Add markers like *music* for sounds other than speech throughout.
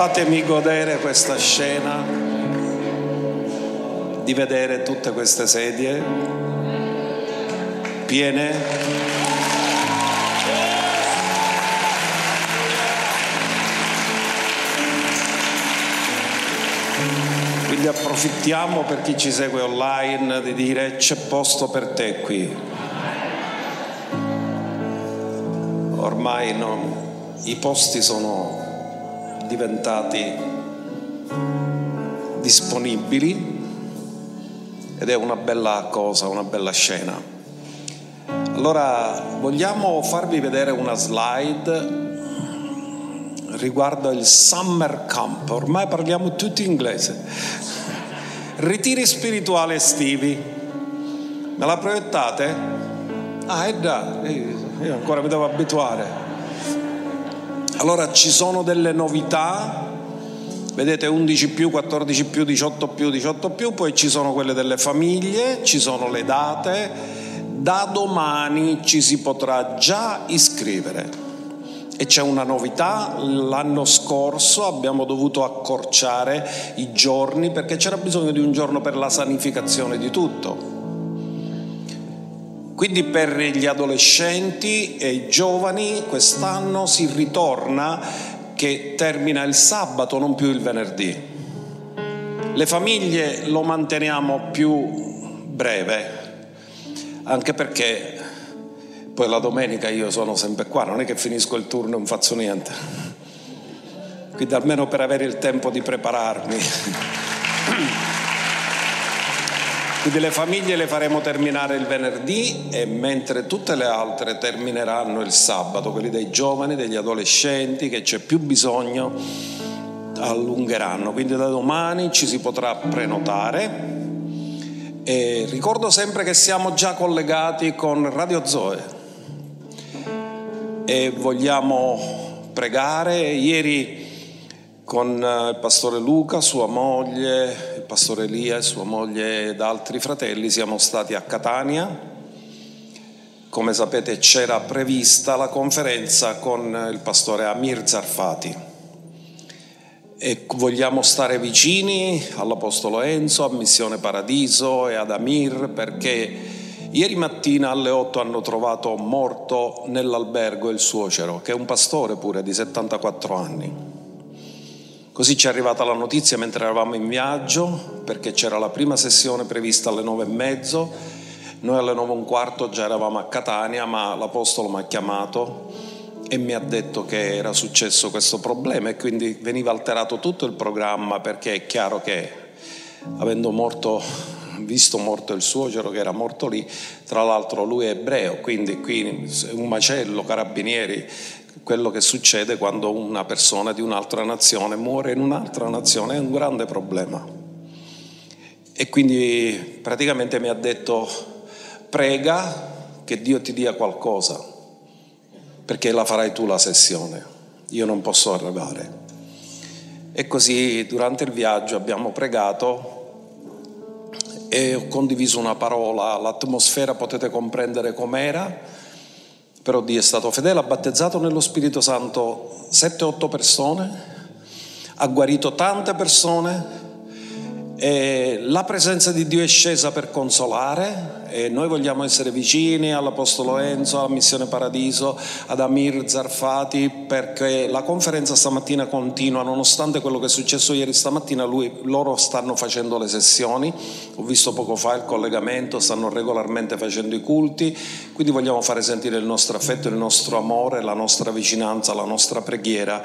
Fatemi godere questa scena di vedere tutte queste sedie piene. Quindi approfittiamo per chi ci segue online di dire c'è posto per te qui. Ormai non, i posti sono diventati disponibili ed è una bella cosa, una bella scena. Allora vogliamo farvi vedere una slide riguardo il summer camp, ormai parliamo tutti inglese, ritiri spirituali estivi. Me la proiettate? Ah, è da, io ancora mi devo abituare. Allora ci sono delle novità, vedete 11 più, 14 più, 18 più, 18 più, poi ci sono quelle delle famiglie, ci sono le date, da domani ci si potrà già iscrivere. E c'è una novità, l'anno scorso abbiamo dovuto accorciare i giorni perché c'era bisogno di un giorno per la sanificazione di tutto. Quindi per gli adolescenti e i giovani quest'anno si ritorna che termina il sabato, non più il venerdì. Le famiglie lo manteniamo più breve, anche perché poi la domenica io sono sempre qua, non è che finisco il turno e non faccio niente. Quindi almeno per avere il tempo di prepararmi. Quindi le famiglie le faremo terminare il venerdì e mentre tutte le altre termineranno il sabato, quelli dei giovani, degli adolescenti che c'è più bisogno allungheranno. Quindi da domani ci si potrà prenotare. E ricordo sempre che siamo già collegati con Radio Zoe e vogliamo pregare. Ieri con il pastore Luca, sua moglie, il pastore Elia e sua moglie ed altri fratelli siamo stati a Catania. Come sapete c'era prevista la conferenza con il pastore Amir Zarfati e vogliamo stare vicini all'Apostolo Enzo, a Missione Paradiso e ad Amir perché ieri mattina alle 8 hanno trovato morto nell'albergo il suocero, che è un pastore pure di 74 anni. Così ci è arrivata la notizia mentre eravamo in viaggio, perché c'era la prima sessione prevista alle nove e mezzo, noi alle nove e un quarto già eravamo a Catania, ma l'Apostolo mi ha chiamato e mi ha detto che era successo questo problema e quindi veniva alterato tutto il programma perché è chiaro che avendo morto, visto morto il suocero che era morto lì, tra l'altro lui è ebreo, quindi qui un macello, carabinieri, quello che succede quando una persona di un'altra nazione muore in un'altra nazione è un grande problema. E quindi praticamente mi ha detto prega che Dio ti dia qualcosa, perché la farai tu la sessione, io non posso arrivare. E così durante il viaggio abbiamo pregato e ho condiviso una parola, l'atmosfera potete comprendere com'era però Dio è stato fedele, ha battezzato nello Spirito Santo 7-8 persone, ha guarito tante persone, e la presenza di Dio è scesa per consolare e noi vogliamo essere vicini all'Apostolo Enzo, alla Missione Paradiso, ad Amir Zarfati perché la conferenza stamattina continua nonostante quello che è successo ieri stamattina, lui, loro stanno facendo le sessioni, ho visto poco fa il collegamento, stanno regolarmente facendo i culti, quindi vogliamo fare sentire il nostro affetto, il nostro amore, la nostra vicinanza, la nostra preghiera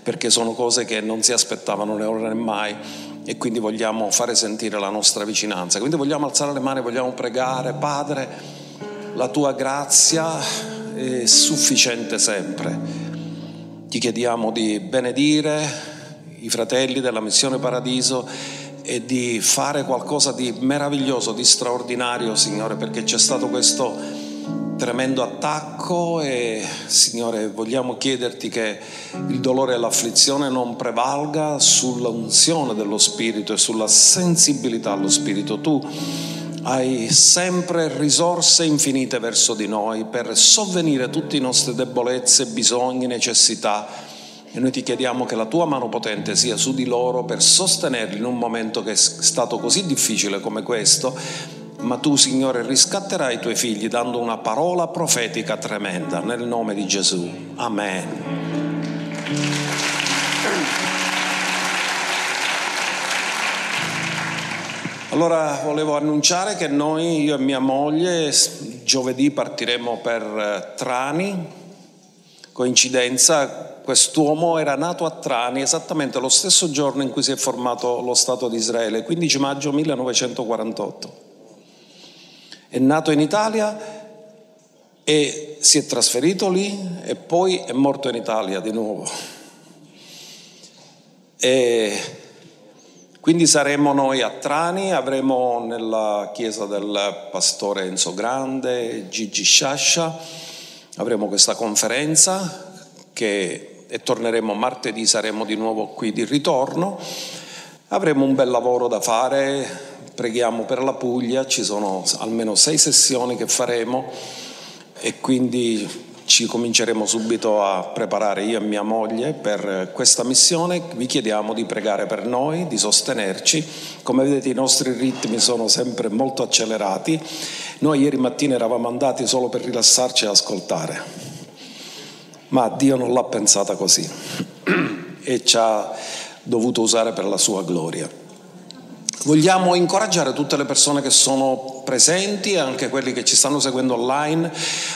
perché sono cose che non si aspettavano né ora né mai e quindi vogliamo fare sentire la nostra vicinanza. Quindi vogliamo alzare le mani, vogliamo pregare, Padre, la tua grazia è sufficiente sempre. Ti chiediamo di benedire i fratelli della missione Paradiso e di fare qualcosa di meraviglioso, di straordinario, Signore, perché c'è stato questo tremendo attacco e Signore vogliamo chiederti che il dolore e l'afflizione non prevalga sull'unzione dello Spirito e sulla sensibilità allo Spirito. Tu hai sempre risorse infinite verso di noi per sovvenire tutte le nostre debolezze, bisogni, necessità E noi ti chiediamo che la tua mano potente sia su di loro per sostenerli in un momento che è stato così difficile come questo, ma tu, Signore, riscatterai i tuoi figli dando una parola profetica tremenda nel nome di Gesù. Amen. Allora volevo annunciare che noi, io e mia moglie, giovedì partiremo per eh, Trani. Coincidenza, quest'uomo era nato a Trani esattamente lo stesso giorno in cui si è formato lo Stato di Israele, 15 maggio 1948. È nato in Italia e si è trasferito lì e poi è morto in Italia di nuovo. E quindi saremo noi a Trani, avremo nella chiesa del pastore Enzo Grande, Gigi Sciascia, avremo questa conferenza che, e torneremo martedì, saremo di nuovo qui di ritorno. Avremo un bel lavoro da fare, preghiamo per la Puglia, ci sono almeno sei sessioni che faremo e quindi ci cominceremo subito a preparare io e mia moglie per questa missione. Vi chiediamo di pregare per noi, di sostenerci. Come vedete i nostri ritmi sono sempre molto accelerati. Noi ieri mattina eravamo andati solo per rilassarci e ascoltare, ma Dio non l'ha pensata così *clears throat* e ci ha dovuto usare per la sua gloria. Vogliamo incoraggiare tutte le persone che sono presenti, anche quelli che ci stanno seguendo online,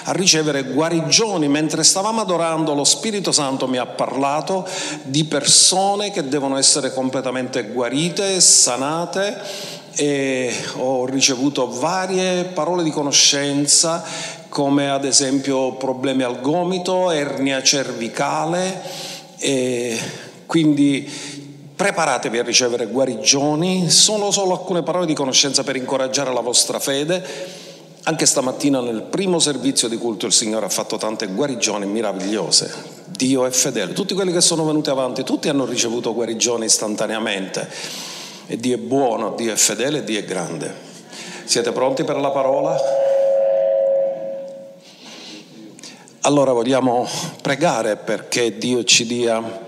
a ricevere guarigioni. Mentre stavamo adorando, lo Spirito Santo mi ha parlato di persone che devono essere completamente guarite, sanate e ho ricevuto varie parole di conoscenza come ad esempio problemi al gomito, ernia cervicale e quindi Preparatevi a ricevere guarigioni, sono solo alcune parole di conoscenza per incoraggiare la vostra fede. Anche stamattina nel primo servizio di culto il Signore ha fatto tante guarigioni meravigliose. Dio è fedele. Tutti quelli che sono venuti avanti, tutti hanno ricevuto guarigioni istantaneamente. E Dio è buono, Dio è fedele, Dio è grande. Siete pronti per la parola? Allora vogliamo pregare perché Dio ci dia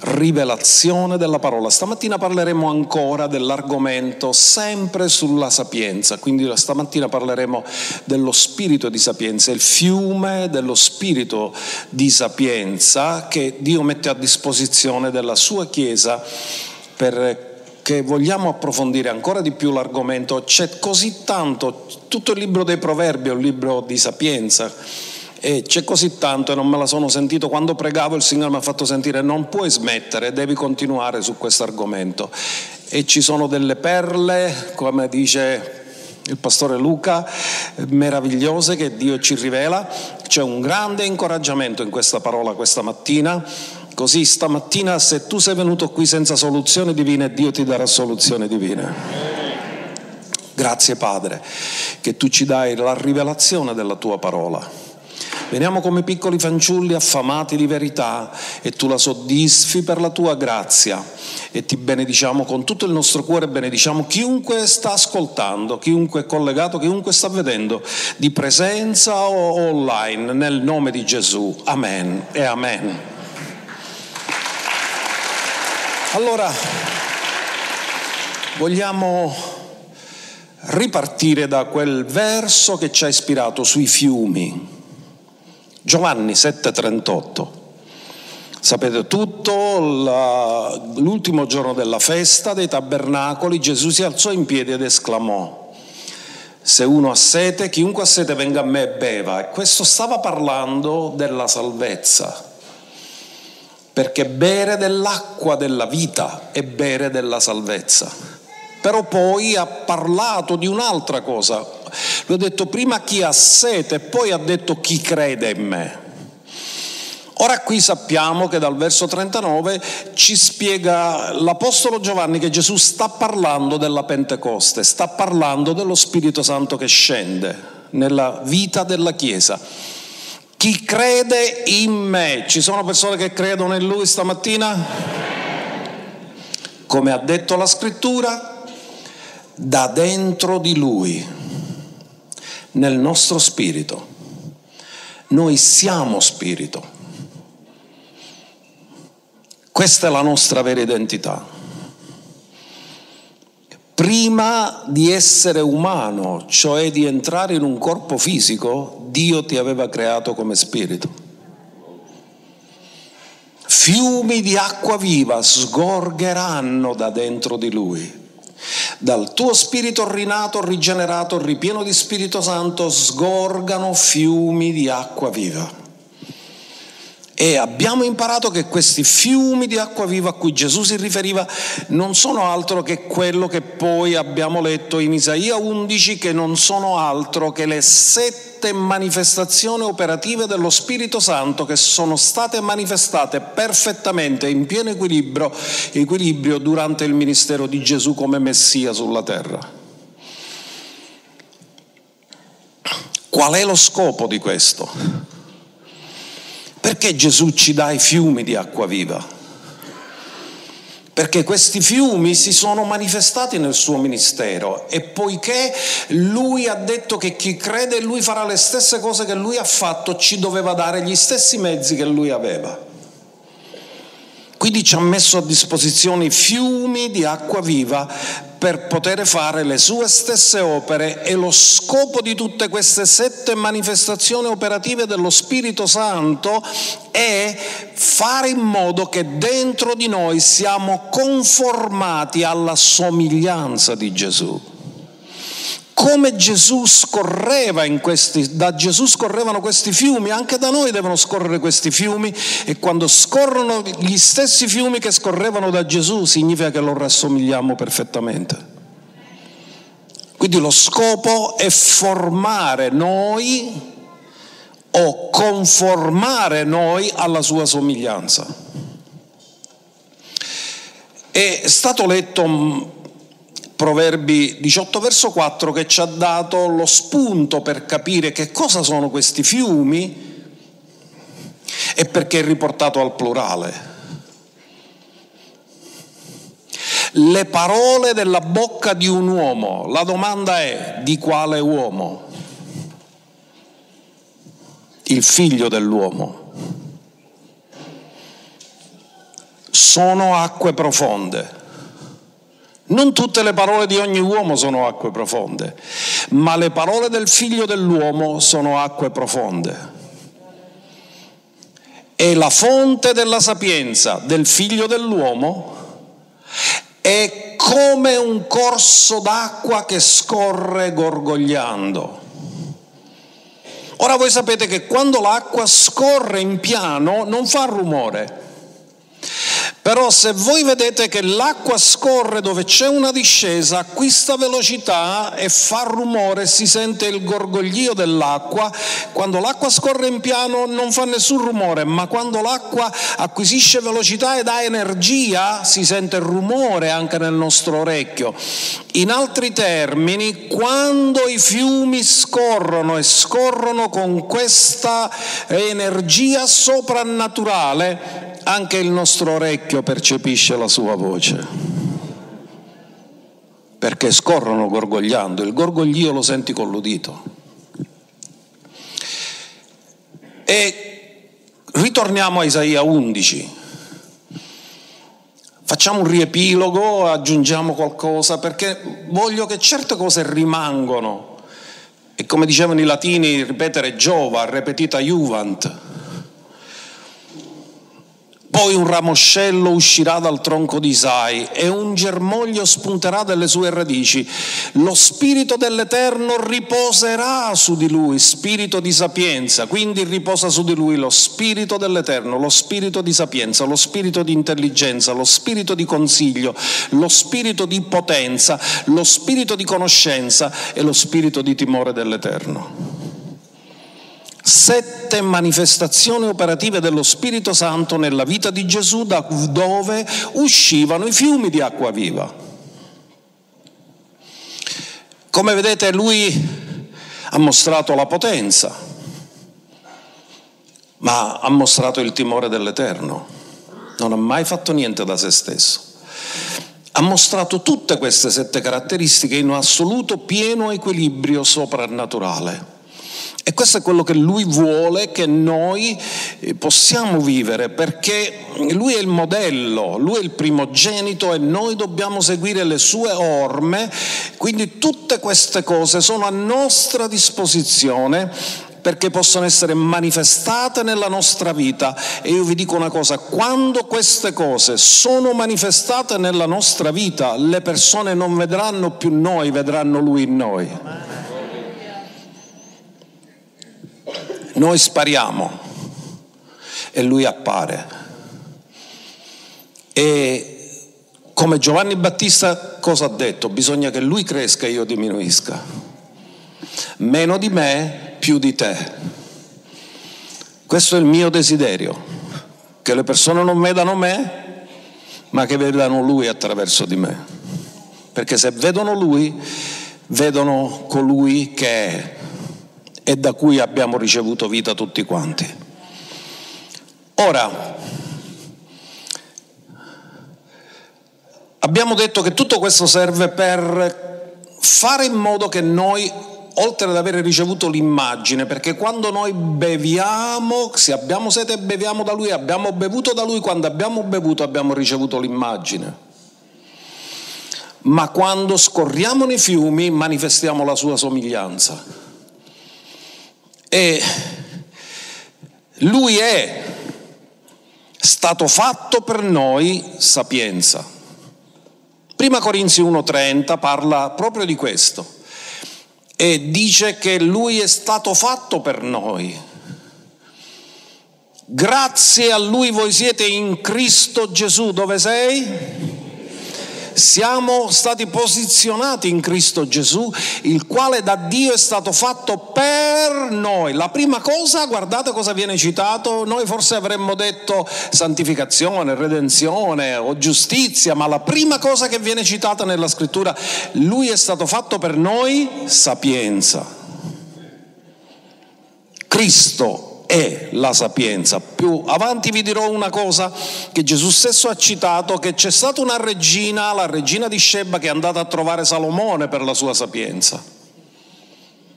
rivelazione della parola. Stamattina parleremo ancora dell'argomento sempre sulla sapienza, quindi stamattina parleremo dello spirito di sapienza, il fiume dello spirito di sapienza che Dio mette a disposizione della sua Chiesa perché vogliamo approfondire ancora di più l'argomento. C'è così tanto, tutto il libro dei proverbi è un libro di sapienza e c'è così tanto e non me la sono sentito, quando pregavo il Signore mi ha fatto sentire non puoi smettere, devi continuare su questo argomento. E ci sono delle perle, come dice il pastore Luca, meravigliose che Dio ci rivela. C'è un grande incoraggiamento in questa parola questa mattina. Così stamattina se tu sei venuto qui senza soluzione divina, Dio ti darà soluzione divina. Grazie Padre, che tu ci dai la rivelazione della tua parola Veniamo come piccoli fanciulli affamati di verità e tu la soddisfi per la tua grazia e ti benediciamo con tutto il nostro cuore, benediciamo chiunque sta ascoltando, chiunque è collegato, chiunque sta vedendo di presenza o online nel nome di Gesù. Amen e amen. Allora, vogliamo ripartire da quel verso che ci ha ispirato sui fiumi. Giovanni 7:38. Sapete tutto, l'ultimo giorno della festa dei tabernacoli Gesù si alzò in piedi ed esclamò, se uno ha sete, chiunque ha sete venga a me e beva. E questo stava parlando della salvezza, perché bere dell'acqua della vita è bere della salvezza. Però poi ha parlato di un'altra cosa, lui ha detto prima chi ha sete poi ha detto chi crede in me. Ora qui sappiamo che dal verso 39 ci spiega l'Apostolo Giovanni che Gesù sta parlando della Pentecoste, sta parlando dello Spirito Santo che scende nella vita della Chiesa. Chi crede in me, ci sono persone che credono in Lui stamattina? Come ha detto la scrittura, da dentro di Lui nel nostro spirito. Noi siamo spirito. Questa è la nostra vera identità. Prima di essere umano, cioè di entrare in un corpo fisico, Dio ti aveva creato come spirito. Fiumi di acqua viva sgorgeranno da dentro di lui. Dal tuo spirito rinato, rigenerato, ripieno di Spirito Santo, sgorgano fiumi di acqua viva. E abbiamo imparato che questi fiumi di acqua viva a cui Gesù si riferiva non sono altro che quello che poi abbiamo letto in Isaia 11, che non sono altro che le sette manifestazioni operative dello Spirito Santo che sono state manifestate perfettamente in pieno equilibrio, equilibrio durante il ministero di Gesù come Messia sulla terra. Qual è lo scopo di questo? Perché Gesù ci dà i fiumi di acqua viva? Perché questi fiumi si sono manifestati nel suo ministero e poiché lui ha detto che chi crede in lui farà le stesse cose che lui ha fatto, ci doveva dare gli stessi mezzi che lui aveva. Quindi ci ha messo a disposizione fiumi di acqua viva per poter fare le sue stesse opere e lo scopo di tutte queste sette manifestazioni operative dello Spirito Santo è fare in modo che dentro di noi siamo conformati alla somiglianza di Gesù come Gesù scorreva in questi, da Gesù scorrevano questi fiumi, anche da noi devono scorrere questi fiumi e quando scorrono gli stessi fiumi che scorrevano da Gesù significa che lo rassomigliamo perfettamente. Quindi lo scopo è formare noi o conformare noi alla sua somiglianza. È stato letto Proverbi 18 verso 4 che ci ha dato lo spunto per capire che cosa sono questi fiumi e perché è riportato al plurale. Le parole della bocca di un uomo, la domanda è di quale uomo? Il figlio dell'uomo. Sono acque profonde non tutte le parole di ogni uomo sono acque profonde, ma le parole del figlio dell'uomo sono acque profonde. E la fonte della sapienza del figlio dell'uomo è come un corso d'acqua che scorre gorgogliando. Ora voi sapete che quando l'acqua scorre in piano non fa rumore però se voi vedete che l'acqua scorre dove c'è una discesa, acquista velocità e fa rumore, si sente il gorgoglio dell'acqua, quando l'acqua scorre in piano non fa nessun rumore, ma quando l'acqua acquisisce velocità ed ha energia si sente il rumore anche nel nostro orecchio. In altri termini, quando i fiumi scorrono e scorrono con questa energia soprannaturale, anche il nostro orecchio percepisce la sua voce, perché scorrono gorgogliando, il gorgoglio lo senti con l'udito. E ritorniamo a Isaia 11. Facciamo un riepilogo, aggiungiamo qualcosa, perché voglio che certe cose rimangano. E come dicevano i latini, ripetere giova, repetita juvent poi un ramoscello uscirà dal tronco di Isai e un germoglio spunterà dalle sue radici. Lo spirito dell'Eterno riposerà su di lui, spirito di sapienza. Quindi riposa su di lui lo spirito dell'Eterno, lo spirito di sapienza, lo spirito di intelligenza, lo spirito di consiglio, lo spirito di potenza, lo spirito di conoscenza e lo spirito di timore dell'Eterno sette manifestazioni operative dello Spirito Santo nella vita di Gesù da dove uscivano i fiumi di acqua viva. Come vedete lui ha mostrato la potenza, ma ha mostrato il timore dell'Eterno, non ha mai fatto niente da se stesso. Ha mostrato tutte queste sette caratteristiche in un assoluto pieno equilibrio soprannaturale E questo è quello che lui vuole che noi eh, possiamo vivere, perché lui è il modello, lui è il primogenito e noi dobbiamo seguire le sue orme, quindi tutte queste cose sono a nostra disposizione perché possono essere manifestate nella nostra vita. E io vi dico una cosa, quando queste cose sono manifestate nella nostra vita, le persone non vedranno più noi, vedranno Lui in noi. Noi spariamo e lui appare. E come Giovanni Battista cosa ha detto? Bisogna che lui cresca e io diminuisca. Meno di me, più di te. Questo è il mio desiderio, che le persone non vedano me, ma che vedano lui attraverso di me. Perché se vedono lui, vedono colui che è e da cui abbiamo ricevuto vita tutti quanti. Ora, abbiamo detto che tutto questo serve per fare in modo che noi, oltre ad aver ricevuto l'immagine, perché quando noi beviamo, se abbiamo sete beviamo da lui, abbiamo bevuto da lui, quando abbiamo bevuto abbiamo ricevuto l'immagine. Ma quando scorriamo nei fiumi manifestiamo la sua somiglianza. E lui è stato fatto per noi sapienza. Prima Corinzi 1.30 parla proprio di questo e dice che lui è stato fatto per noi. Grazie a lui voi siete in Cristo Gesù. Dove sei? Siamo stati posizionati in Cristo Gesù, il quale da Dio è stato fatto per noi. La prima cosa, guardate cosa viene citato, noi forse avremmo detto santificazione, redenzione o giustizia, ma la prima cosa che viene citata nella scrittura, lui è stato fatto per noi sapienza. Cristo è la sapienza. Più avanti vi dirò una cosa che Gesù stesso ha citato, che c'è stata una regina, la regina di Sheba, che è andata a trovare Salomone per la sua sapienza.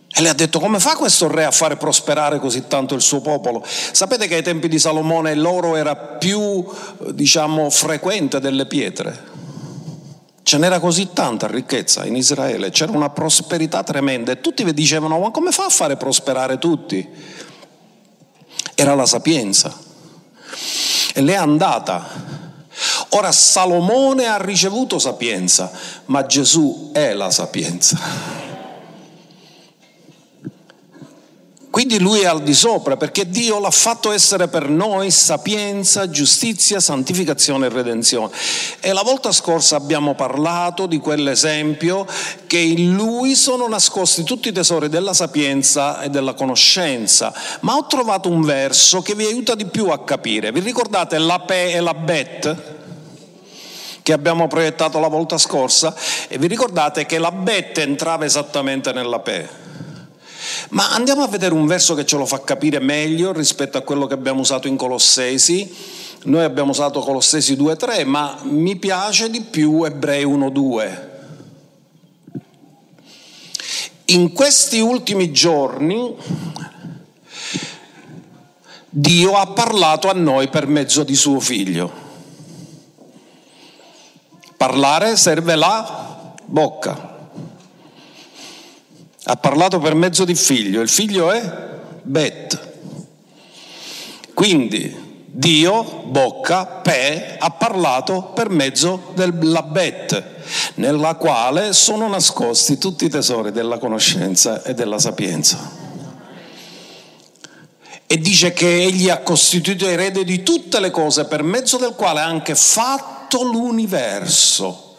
E le ha detto come fa questo re a fare prosperare così tanto il suo popolo? Sapete che ai tempi di Salomone l'oro era più, diciamo, frequente delle pietre. Ce n'era così tanta ricchezza in Israele, c'era una prosperità tremenda e tutti vi dicevano ma come fa a fare prosperare tutti? Era la sapienza. E lei è andata. Ora Salomone ha ricevuto sapienza, ma Gesù è la sapienza. Quindi lui è al di sopra perché Dio l'ha fatto essere per noi sapienza, giustizia, santificazione e redenzione. E la volta scorsa abbiamo parlato di quell'esempio che in lui sono nascosti tutti i tesori della sapienza e della conoscenza. Ma ho trovato un verso che vi aiuta di più a capire. Vi ricordate la Pe e la Bet? che abbiamo proiettato la volta scorsa e vi ricordate che la Bet entrava esattamente nella Pe. Ma andiamo a vedere un verso che ce lo fa capire meglio rispetto a quello che abbiamo usato in Colossesi. Noi abbiamo usato Colossesi 2.3, ma mi piace di più Ebrei 1.2. In questi ultimi giorni Dio ha parlato a noi per mezzo di suo figlio. Parlare serve la bocca ha parlato per mezzo di figlio, il figlio è Bet. Quindi Dio, bocca, Pe, ha parlato per mezzo della Bet, nella quale sono nascosti tutti i tesori della conoscenza e della sapienza. E dice che egli ha costituito erede di tutte le cose per mezzo del quale ha anche fatto l'universo.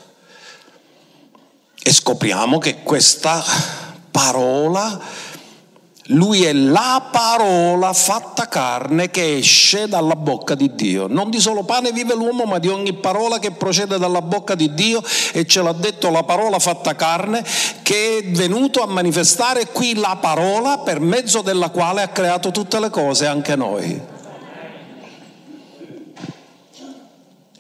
E scopriamo che questa parola, lui è la parola fatta carne che esce dalla bocca di Dio. Non di solo pane vive l'uomo, ma di ogni parola che procede dalla bocca di Dio e ce l'ha detto la parola fatta carne che è venuto a manifestare qui la parola per mezzo della quale ha creato tutte le cose, anche noi.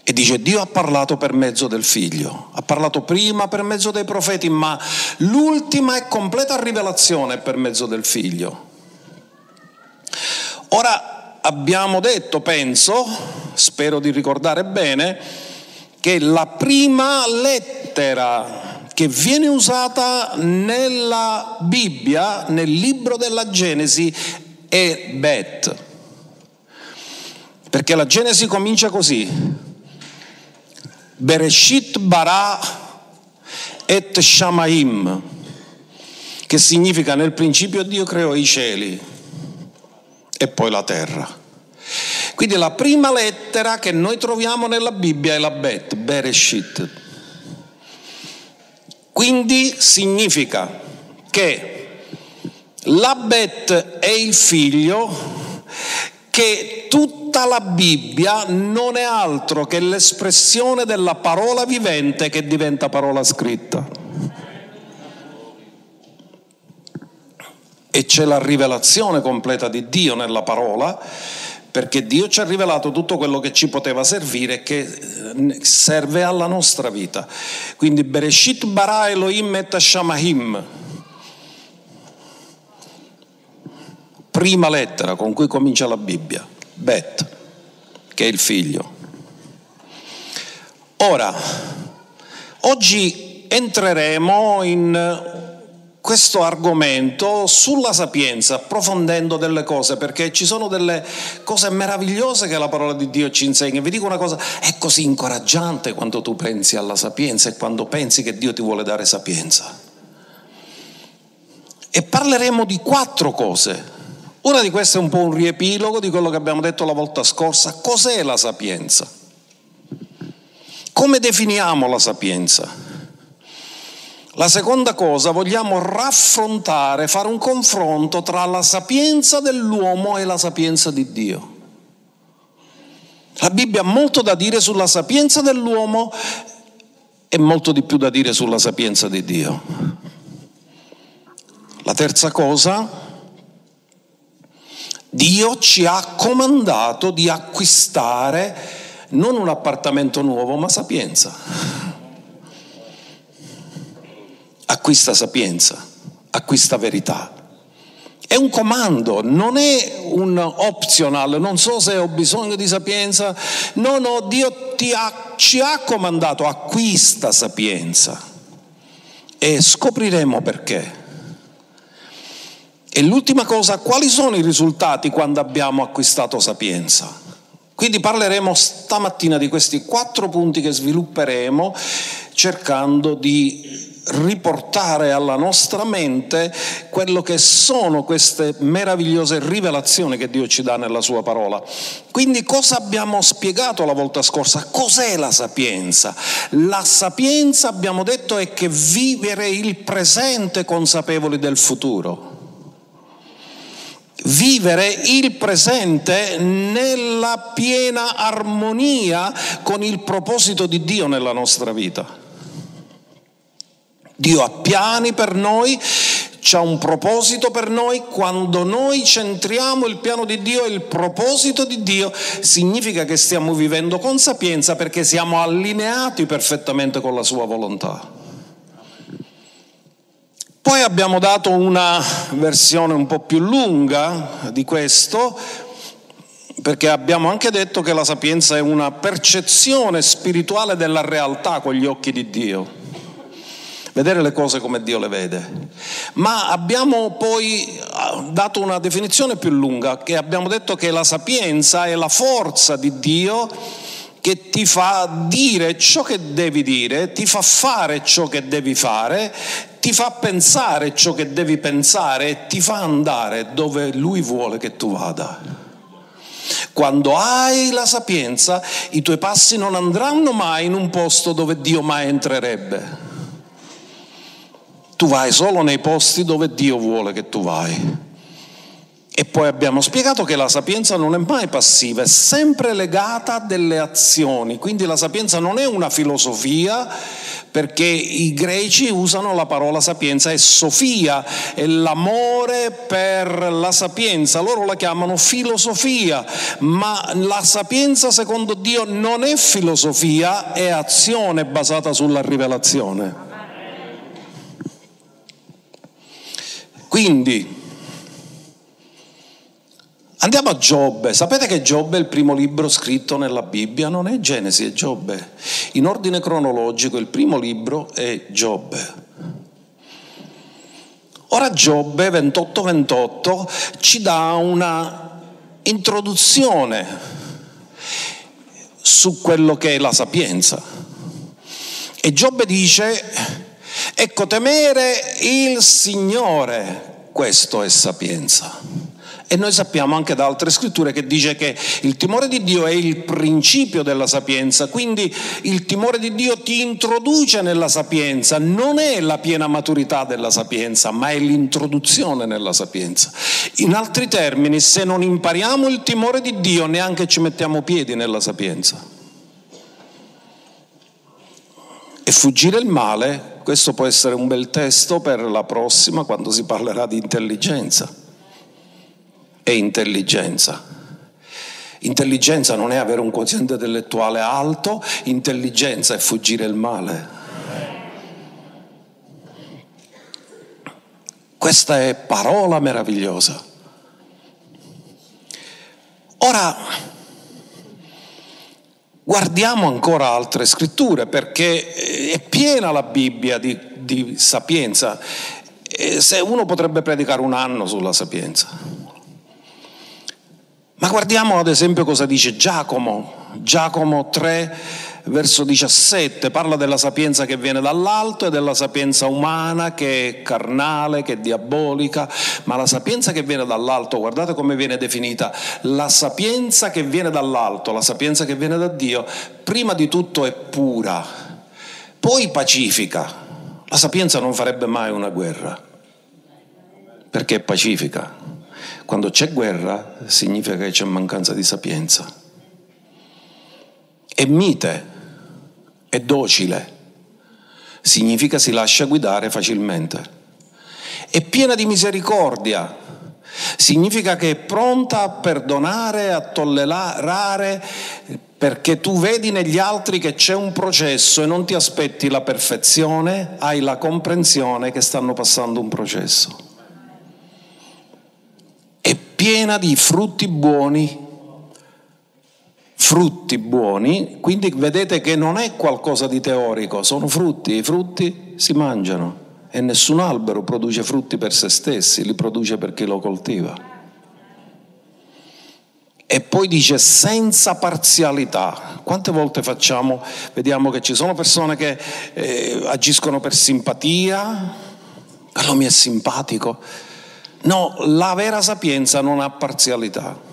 E dice Dio ha parlato per mezzo del figlio, ha parlato prima per mezzo dei profeti, ma l'ultima e completa rivelazione è per mezzo del figlio. Ora abbiamo detto, penso, spero di ricordare bene, che la prima lettera che viene usata nella Bibbia, nel libro della Genesi, è Bet. Perché la Genesi comincia così. Bereshit bara et shamaim, che significa nel principio Dio creò i cieli e poi la terra. Quindi la prima lettera che noi troviamo nella Bibbia è la Bet, Bereshit. Quindi significa che la Bet è il figlio che tutta la Bibbia non è altro che l'espressione della parola vivente che diventa parola scritta. E c'è la rivelazione completa di Dio nella parola, perché Dio ci ha rivelato tutto quello che ci poteva servire e che eh, serve alla nostra vita. Quindi Bereshit bara Elohim et Shamahim, prima lettera con cui comincia la Bibbia, Bet, che è il figlio. Ora, oggi entreremo in questo argomento sulla sapienza, approfondendo delle cose, perché ci sono delle cose meravigliose che la parola di Dio ci insegna. Vi dico una cosa, è così incoraggiante quando tu pensi alla sapienza e quando pensi che Dio ti vuole dare sapienza. E parleremo di quattro cose. Una di queste è un po' un riepilogo di quello che abbiamo detto la volta scorsa. Cos'è la sapienza? Come definiamo la sapienza? La seconda cosa, vogliamo raffrontare, fare un confronto tra la sapienza dell'uomo e la sapienza di Dio. La Bibbia ha molto da dire sulla sapienza dell'uomo e molto di più da dire sulla sapienza di Dio. La terza cosa, Dio ci ha comandato di acquistare non un appartamento nuovo, ma sapienza acquista sapienza, acquista verità. È un comando, non è un optional, non so se ho bisogno di sapienza, no, no, Dio ha, ci ha comandato, acquista sapienza e scopriremo perché. E l'ultima cosa, quali sono i risultati quando abbiamo acquistato sapienza? Quindi parleremo stamattina di questi quattro punti che svilupperemo cercando di riportare alla nostra mente quello che sono queste meravigliose rivelazioni che Dio ci dà nella sua parola. Quindi cosa abbiamo spiegato la volta scorsa? Cos'è la sapienza? La sapienza, abbiamo detto, è che vivere il presente consapevoli del futuro vivere il presente nella piena armonia con il proposito di Dio nella nostra vita. Dio ha piani per noi, c'ha un proposito per noi, quando noi centriamo il piano di Dio e il proposito di Dio, significa che stiamo vivendo con sapienza perché siamo allineati perfettamente con la sua volontà. Poi abbiamo dato una versione un po' più lunga di questo, perché abbiamo anche detto che la sapienza è una percezione spirituale della realtà con gli occhi di Dio vedere le cose come Dio le vede. Ma abbiamo poi ah, dato una definizione più lunga, che abbiamo detto che la sapienza è la forza di Dio che ti fa dire ciò che devi dire, ti fa fare ciò che devi fare, ti fa pensare ciò che devi pensare e ti fa andare dove Lui vuole che tu vada. Quando hai la sapienza, i tuoi passi non andranno mai in un posto dove Dio mai entrerebbe tu vai solo nei posti dove Dio vuole che tu vai. E poi abbiamo spiegato che la sapienza non è mai passiva, è sempre legata a delle azioni, quindi la sapienza non è una filosofia, perché i greci usano la parola sapienza, è sofia, è l'amore per la sapienza, loro la chiamano filosofia, ma la sapienza secondo Dio non è filosofia, è azione basata sulla rivelazione. Quindi Andiamo a Giobbe. Sapete che Giobbe è il primo libro scritto nella Bibbia? Non è Genesi, è Giobbe. In ordine cronologico il primo libro è Giobbe. Ora Giobbe 28-28 ci dà una introduzione su quello che è la sapienza. E Giobbe dice, ecco temere il Signore, questo è sapienza. E noi sappiamo anche da altre scritture che dice che il timore di Dio è il principio della sapienza, quindi il timore di Dio ti introduce nella sapienza, non è la piena maturità della sapienza, ma è l'introduzione nella sapienza. In altri termini, se non impariamo il timore di Dio, neanche ci mettiamo piedi nella sapienza. E fuggire il male, questo può essere un bel testo per la prossima quando si parlerà di intelligenza e intelligenza. Intelligenza non è avere un quoziente intellettuale alto, intelligenza è fuggire il male. Questa è parola meravigliosa. Ora, guardiamo ancora altre scritture perché è piena la Bibbia di, di sapienza. E se uno potrebbe predicare un anno sulla sapienza. Ma guardiamo ad esempio cosa dice Giacomo, Giacomo 3 verso 17, parla della sapienza che viene dall'alto e della sapienza umana che è carnale, che è diabolica, ma la sapienza che viene dall'alto, guardate come viene definita, la sapienza che viene dall'alto, la sapienza che viene da Dio, prima di tutto è pura, poi pacifica. La sapienza non farebbe mai una guerra, perché è pacifica quando c'è guerra significa che c'è mancanza di sapienza. È mite, è docile, significa si lascia guidare facilmente. È piena di misericordia, significa che è pronta a perdonare, a tollerare, perché tu vedi negli altri che c'è un processo e non ti aspetti la perfezione, hai la comprensione che stanno passando un processo piena di frutti buoni, frutti buoni, quindi vedete che non è qualcosa di teorico, sono frutti, i frutti si mangiano e nessun albero produce frutti per se stessi, li produce per chi lo coltiva. E poi dice senza parzialità. Quante volte facciamo, vediamo che ci sono persone che eh, agiscono per simpatia, quello mi è simpatico, No, la vera sapienza non ha parzialità.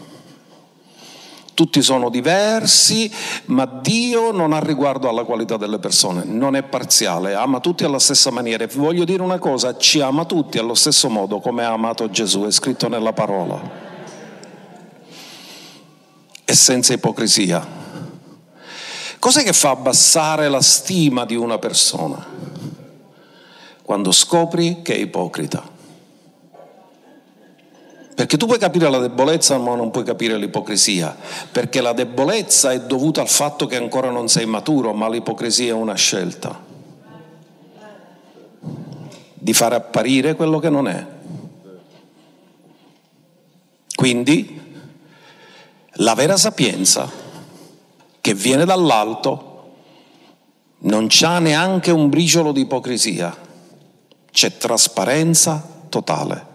Tutti sono diversi, ma Dio non ha riguardo alla qualità delle persone, non è parziale, ama tutti alla stessa maniera. E voglio dire una cosa, ci ama tutti allo stesso modo come ha amato Gesù, è scritto nella parola. E senza ipocrisia. Cos'è che fa abbassare la stima di una persona? Quando scopri che è ipocrita. Perché tu puoi capire la debolezza ma non puoi capire l'ipocrisia, perché la debolezza è dovuta al fatto che ancora non sei maturo, ma l'ipocrisia è una scelta di fare apparire quello che non è. Quindi la vera sapienza che viene dall'alto non c'ha neanche un briciolo di ipocrisia, c'è trasparenza totale.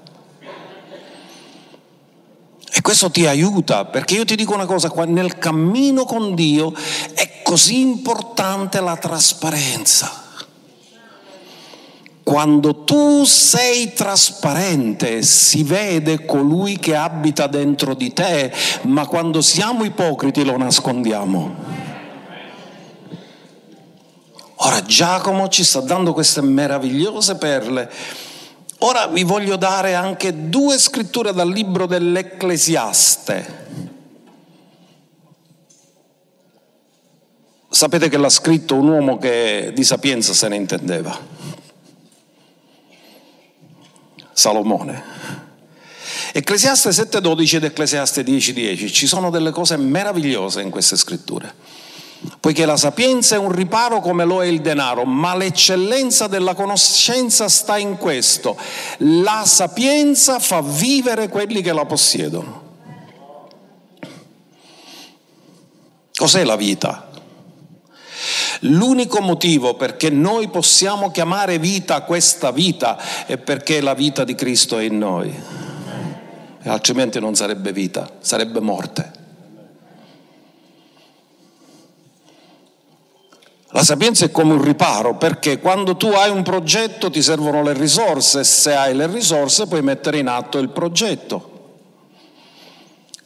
E questo ti aiuta, perché io ti dico una cosa, nel cammino con Dio è così importante la trasparenza. Quando tu sei trasparente si vede colui che abita dentro di te, ma quando siamo ipocriti lo nascondiamo. Ora Giacomo ci sta dando queste meravigliose perle Ora vi voglio dare anche due scritture dal libro dell'Ecclesiaste. Sapete che l'ha scritto un uomo che di sapienza se ne intendeva, Salomone. Ecclesiaste 7.12 ed Ecclesiaste 10.10, ci sono delle cose meravigliose in queste scritture poiché la sapienza è un riparo come lo è il denaro, ma l'eccellenza della conoscenza sta in questo. La sapienza fa vivere quelli che la possiedono. Cos'è la vita? L'unico motivo perché noi possiamo chiamare vita questa vita è perché la vita di Cristo è in noi, altrimenti non sarebbe vita, sarebbe morte. La sapienza è come un riparo perché quando tu hai un progetto ti servono le risorse, se hai le risorse puoi mettere in atto il progetto.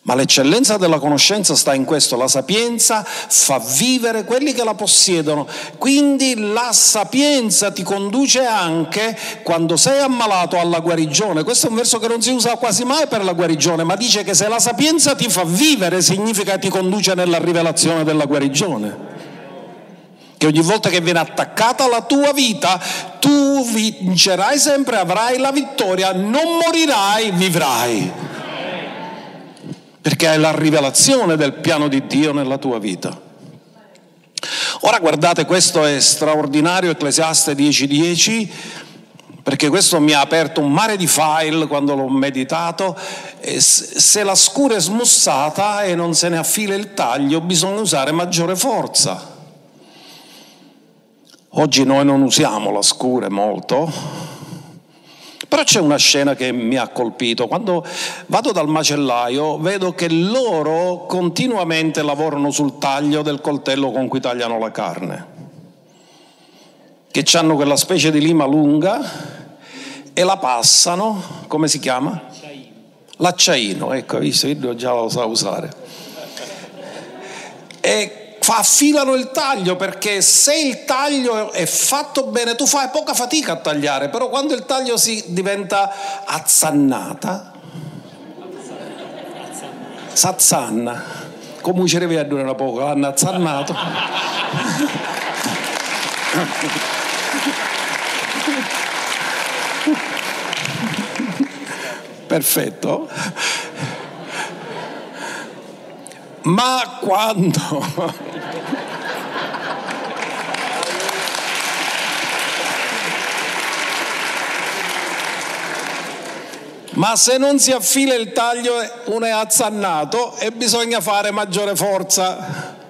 Ma l'eccellenza della conoscenza sta in questo, la sapienza fa vivere quelli che la possiedono, quindi la sapienza ti conduce anche quando sei ammalato alla guarigione. Questo è un verso che non si usa quasi mai per la guarigione, ma dice che se la sapienza ti fa vivere significa ti conduce nella rivelazione della guarigione. Che ogni volta che viene attaccata la tua vita, tu vincerai sempre, avrai la vittoria, non morirai, vivrai perché hai la rivelazione del piano di Dio nella tua vita. Ora guardate, questo è straordinario, Ecclesiaste 10:10, perché questo mi ha aperto un mare di file quando l'ho meditato. Se la scura è smussata e non se ne affila il taglio, bisogna usare maggiore forza. Oggi noi non usiamo la scura molto, però c'è una scena che mi ha colpito. Quando vado dal macellaio vedo che loro continuamente lavorano sul taglio del coltello con cui tagliano la carne. Che hanno quella specie di lima lunga e la passano, come si chiama? L'acciaino, ecco, visto, io già lo sa usare. E affilano il taglio perché se il taglio è fatto bene tu fai poca fatica a tagliare, però quando il taglio si diventa azzannata, sazzanna, come ci rivedono una poco, l'hanno azzannato. Perfetto. Ma quando ma se non si affila il taglio uno è azzannato e bisogna fare maggiore forza.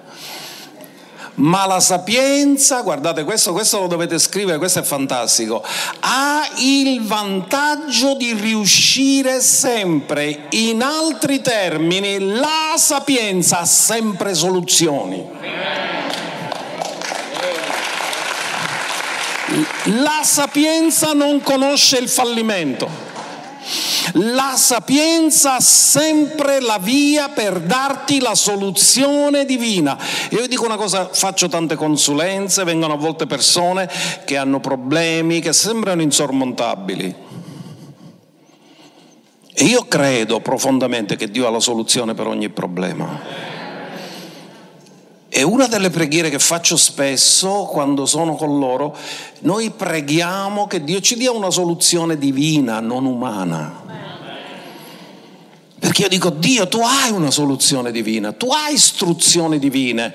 Ma la sapienza, guardate questo, questo lo dovete scrivere, questo è fantastico, ha il vantaggio di riuscire sempre, in altri termini, la sapienza ha sempre soluzioni. La sapienza non conosce il fallimento. La sapienza ha sempre la via per darti la soluzione divina. Io dico una cosa, faccio tante consulenze, vengono a volte persone che hanno problemi che sembrano insormontabili. E io credo profondamente che Dio ha la soluzione per ogni problema. E una delle preghiere che faccio spesso quando sono con loro, noi preghiamo che Dio ci dia una soluzione divina, non umana. Perché io dico, Dio, tu hai una soluzione divina, tu hai istruzioni divine.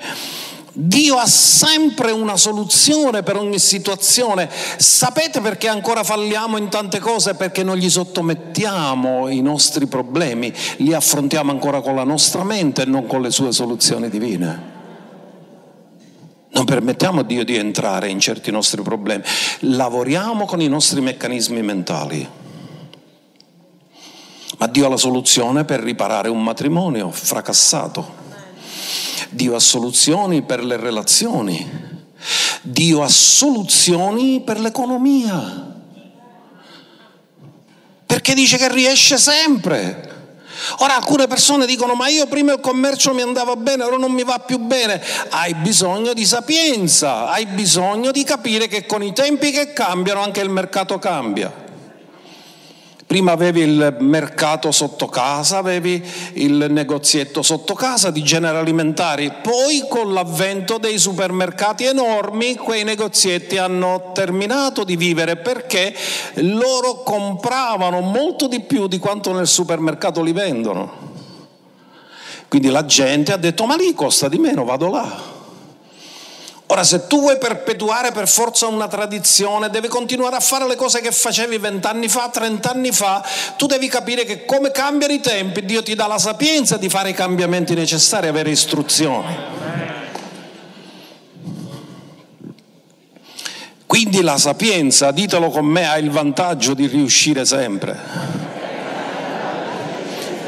Dio ha sempre una soluzione per ogni situazione. Sapete perché ancora falliamo in tante cose? Perché non gli sottomettiamo i nostri problemi, li affrontiamo ancora con la nostra mente e non con le sue soluzioni divine. Non permettiamo a Dio di entrare in certi nostri problemi, lavoriamo con i nostri meccanismi mentali. Ma Dio ha la soluzione per riparare un matrimonio fracassato. Dio ha soluzioni per le relazioni. Dio ha soluzioni per l'economia. Perché dice che riesce sempre. Ora alcune persone dicono ma io prima il commercio mi andava bene, ora non mi va più bene. Hai bisogno di sapienza, hai bisogno di capire che con i tempi che cambiano anche il mercato cambia. Prima avevi il mercato sotto casa, avevi il negozietto sotto casa di generi alimentari, poi con l'avvento dei supermercati enormi quei negozietti hanno terminato di vivere perché loro compravano molto di più di quanto nel supermercato li vendono. Quindi la gente ha detto ma lì costa di meno, vado là. Ora, se tu vuoi perpetuare per forza una tradizione, devi continuare a fare le cose che facevi vent'anni fa, trent'anni fa, tu devi capire che come cambiano i tempi, Dio ti dà la sapienza di fare i cambiamenti necessari, avere istruzione. Quindi la sapienza, ditelo con me, ha il vantaggio di riuscire sempre.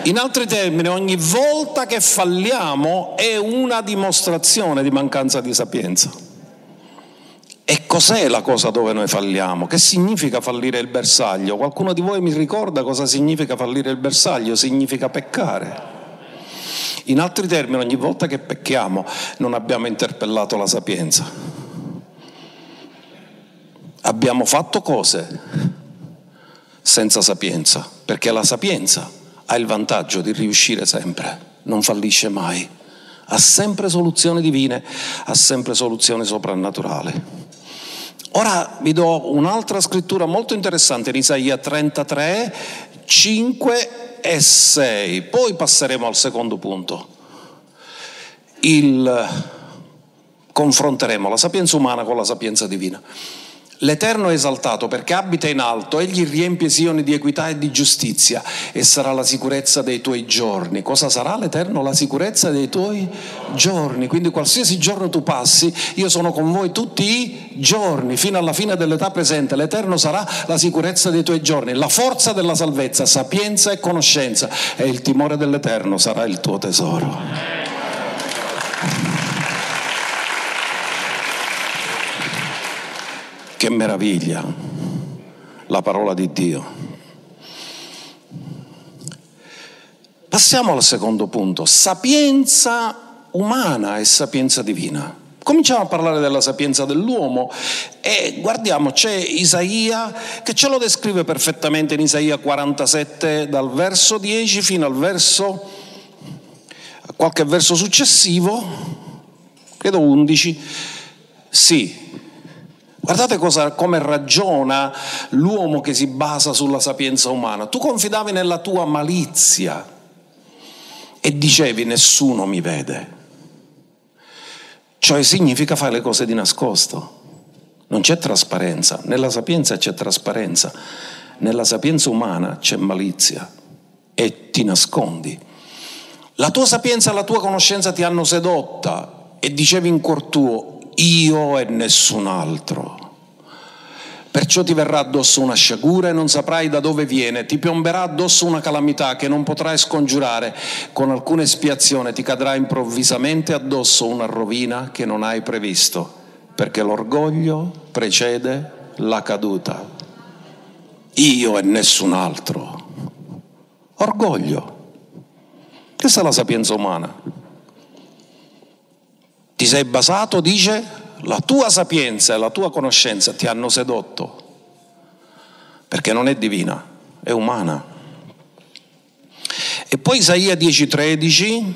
In altri termini, ogni volta che falliamo è una dimostrazione di mancanza di sapienza. E cos'è la cosa dove noi falliamo? Che significa fallire il bersaglio? Qualcuno di voi mi ricorda cosa significa fallire il bersaglio? Significa peccare. In altri termini, ogni volta che pecchiamo non abbiamo interpellato la sapienza abbiamo fatto cose senza sapienza, perché la sapienza ha il vantaggio di riuscire sempre, non fallisce mai, ha sempre soluzioni divine, ha sempre soluzioni soprannaturali. Ora vi do un'altra scrittura molto interessante in Isaia 33, 5 e 6, poi passeremo al secondo punto. Il, confronteremo la sapienza umana con la sapienza divina. L'Eterno è esaltato perché abita in alto, egli riempie Sioni di equità e di giustizia e sarà la sicurezza dei tuoi giorni. Cosa sarà l'Eterno? La sicurezza dei tuoi giorni. Quindi qualsiasi giorno tu passi, io sono con voi tutti i giorni, fino alla fine dell'età presente. L'Eterno sarà la sicurezza dei tuoi giorni, la forza della salvezza, sapienza e conoscenza e il timore dell'Eterno sarà il tuo tesoro. Che meraviglia la parola di Dio. Passiamo al secondo punto, sapienza umana e sapienza divina. Cominciamo a parlare della sapienza dell'uomo e guardiamo, c'è Isaia che ce lo descrive perfettamente in Isaia 47 dal verso 10 fino al verso, qualche verso successivo, credo 11. Sì, Guardate cosa, come ragiona l'uomo che si basa sulla sapienza umana. Tu confidavi nella tua malizia e dicevi nessuno mi vede. Cioè significa fare le cose di nascosto. Non c'è trasparenza. Nella sapienza c'è trasparenza. Nella sapienza umana c'è malizia e ti nascondi. La tua sapienza e la tua conoscenza ti hanno sedotta e dicevi in cuor tuo io e nessun altro. Perciò ti verrà addosso una sciagura e non saprai da dove viene, ti piomberà addosso una calamità che non potrai scongiurare, con alcuna espiazione ti cadrà improvvisamente addosso una rovina che non hai previsto, perché l'orgoglio precede la caduta. Io e nessun altro. Orgoglio. Questa è la sapienza umana. Ti sei basato, dice, la tua sapienza e la tua conoscenza ti hanno sedotto, perché non è divina, è umana. E poi Isaia 10:13,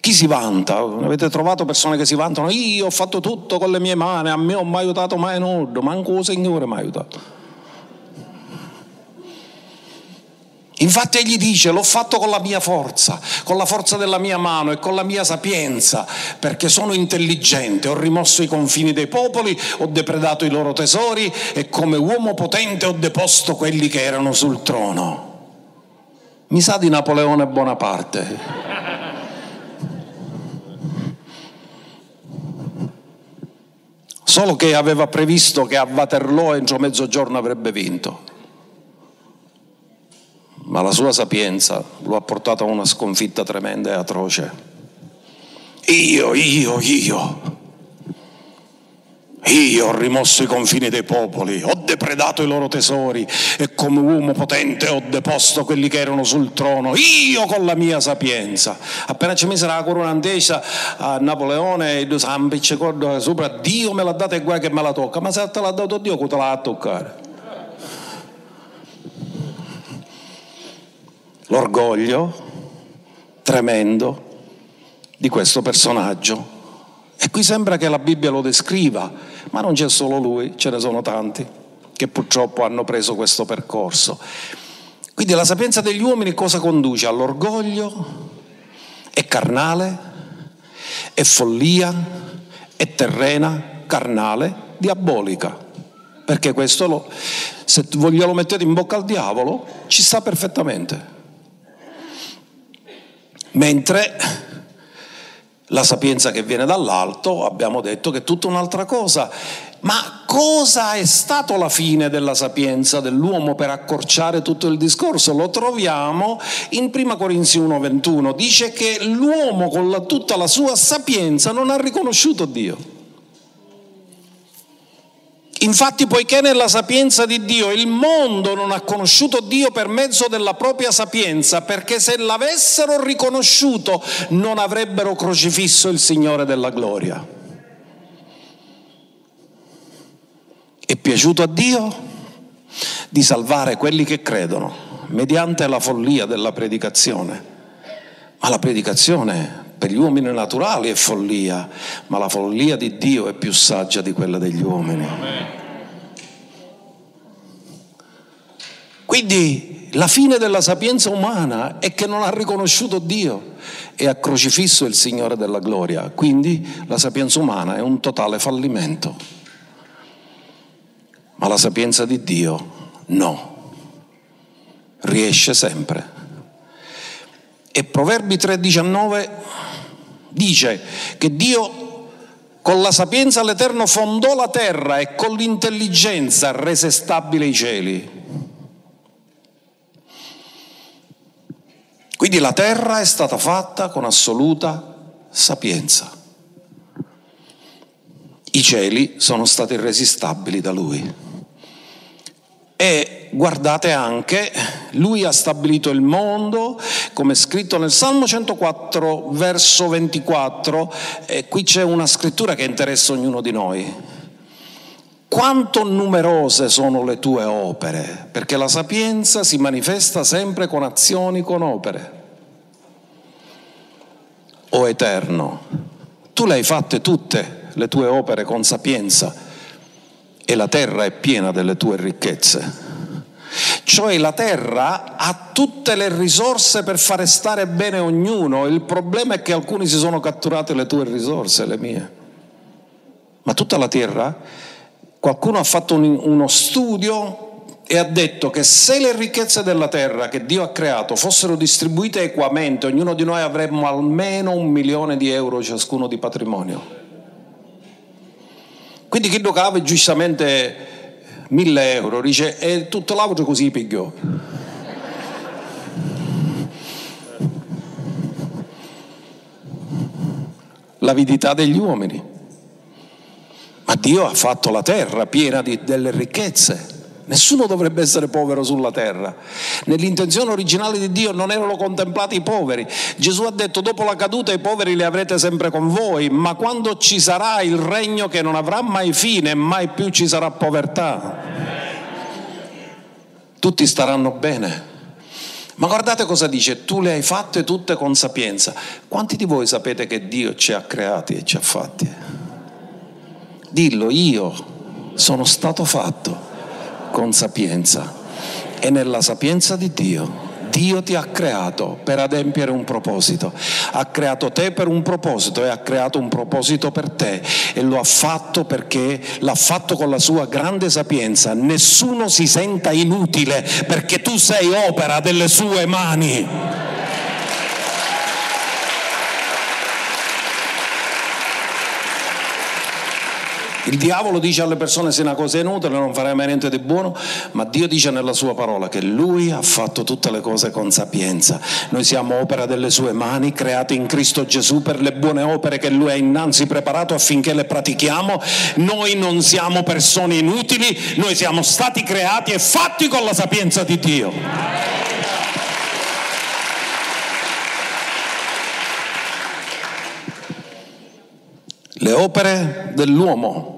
chi si vanta? Avete trovato persone che si vantano? Io ho fatto tutto con le mie mani, a me non mi ha aiutato mai nulla, manco il Signore mi ha aiutato. Infatti egli dice, l'ho fatto con la mia forza, con la forza della mia mano e con la mia sapienza, perché sono intelligente, ho rimosso i confini dei popoli, ho depredato i loro tesori e come uomo potente ho deposto quelli che erano sul trono. Mi sa di Napoleone Bonaparte. Solo che aveva previsto che a Waterloo entro mezzogiorno avrebbe vinto ma la sua sapienza lo ha portato a una sconfitta tremenda e atroce. Io, io, io. Io ho rimosso i confini dei popoli, ho depredato i loro tesori e come uomo potente ho deposto quelli che erano sul trono, io con la mia sapienza. Appena ci mise la corona antesa a Napoleone e due zampi sopra, Dio me l'ha data e guai che me la tocca, ma se te l'ha dato Dio, che te la va a toccare? L'orgoglio tremendo di questo personaggio. E qui sembra che la Bibbia lo descriva, ma non c'è solo lui, ce ne sono tanti che purtroppo hanno preso questo percorso. Quindi la sapienza degli uomini cosa conduce? All'orgoglio, è carnale, è follia, è terrena, carnale, diabolica. Perché questo, lo, se vogliamo mettere in bocca al diavolo, ci sta perfettamente. Mentre la sapienza che viene dall'alto abbiamo detto che è tutta un'altra cosa. Ma cosa è stato la fine della sapienza dell'uomo per accorciare tutto il discorso? Lo troviamo in 1 Corinzi 1:21. Dice che l'uomo con la, tutta la sua sapienza non ha riconosciuto Dio. Infatti, poiché nella sapienza di Dio il mondo non ha conosciuto Dio per mezzo della propria sapienza, perché se l'avessero riconosciuto non avrebbero crocifisso il Signore della gloria. È piaciuto a Dio di salvare quelli che credono mediante la follia della predicazione. Ma la predicazione per gli uomini naturali è follia, ma la follia di Dio è più saggia di quella degli uomini. Quindi la fine della sapienza umana è che non ha riconosciuto Dio e ha crocifisso il Signore della gloria. Quindi la sapienza umana è un totale fallimento. Ma la sapienza di Dio no, riesce sempre. E Proverbi 3:19 dice che Dio con la sapienza l'Eterno fondò la terra e con l'intelligenza rese stabile i cieli. Quindi la terra è stata fatta con assoluta sapienza. I cieli sono stati resi stabili da lui. E guardate anche, lui ha stabilito il mondo, come scritto nel Salmo 104, verso 24, e qui c'è una scrittura che interessa ognuno di noi. Quanto numerose sono le tue opere, perché la sapienza si manifesta sempre con azioni, con opere. O Eterno, tu le hai fatte tutte le tue opere con sapienza e la terra è piena delle tue ricchezze. Cioè la terra ha tutte le risorse per fare stare bene ognuno, il problema è che alcuni si sono catturati le tue risorse, le mie. Ma tutta la terra, qualcuno ha fatto un, uno studio e ha detto che se le ricchezze della terra che Dio ha creato fossero distribuite equamente, ognuno di noi avremmo almeno un milione di euro ciascuno di patrimonio. Quindi chi giocava giustamente mille euro, dice e tutto l'altro così pigliò. L'avidità degli uomini. Ma Dio ha fatto la terra piena di, delle ricchezze. Nessuno dovrebbe essere povero sulla terra. Nell'intenzione originale di Dio non erano contemplati i poveri. Gesù ha detto dopo la caduta i poveri li avrete sempre con voi, ma quando ci sarà il regno che non avrà mai fine, mai più ci sarà povertà. Tutti staranno bene. Ma guardate cosa dice, tu le hai fatte tutte con sapienza. Quanti di voi sapete che Dio ci ha creati e ci ha fatti? Dillo, io sono stato fatto con sapienza e nella sapienza di Dio. Dio ti ha creato per adempiere un proposito, ha creato te per un proposito e ha creato un proposito per te e lo ha fatto perché l'ha fatto con la sua grande sapienza. Nessuno si senta inutile perché tu sei opera delle sue mani. Il diavolo dice alle persone se una cosa è inutile, non farai mai niente di buono, ma Dio dice nella sua parola che Lui ha fatto tutte le cose con sapienza. Noi siamo opera delle sue mani, creati in Cristo Gesù per le buone opere che Lui ha innanzi preparato affinché le pratichiamo. Noi non siamo persone inutili, noi siamo stati creati e fatti con la sapienza di Dio. Le opere dell'uomo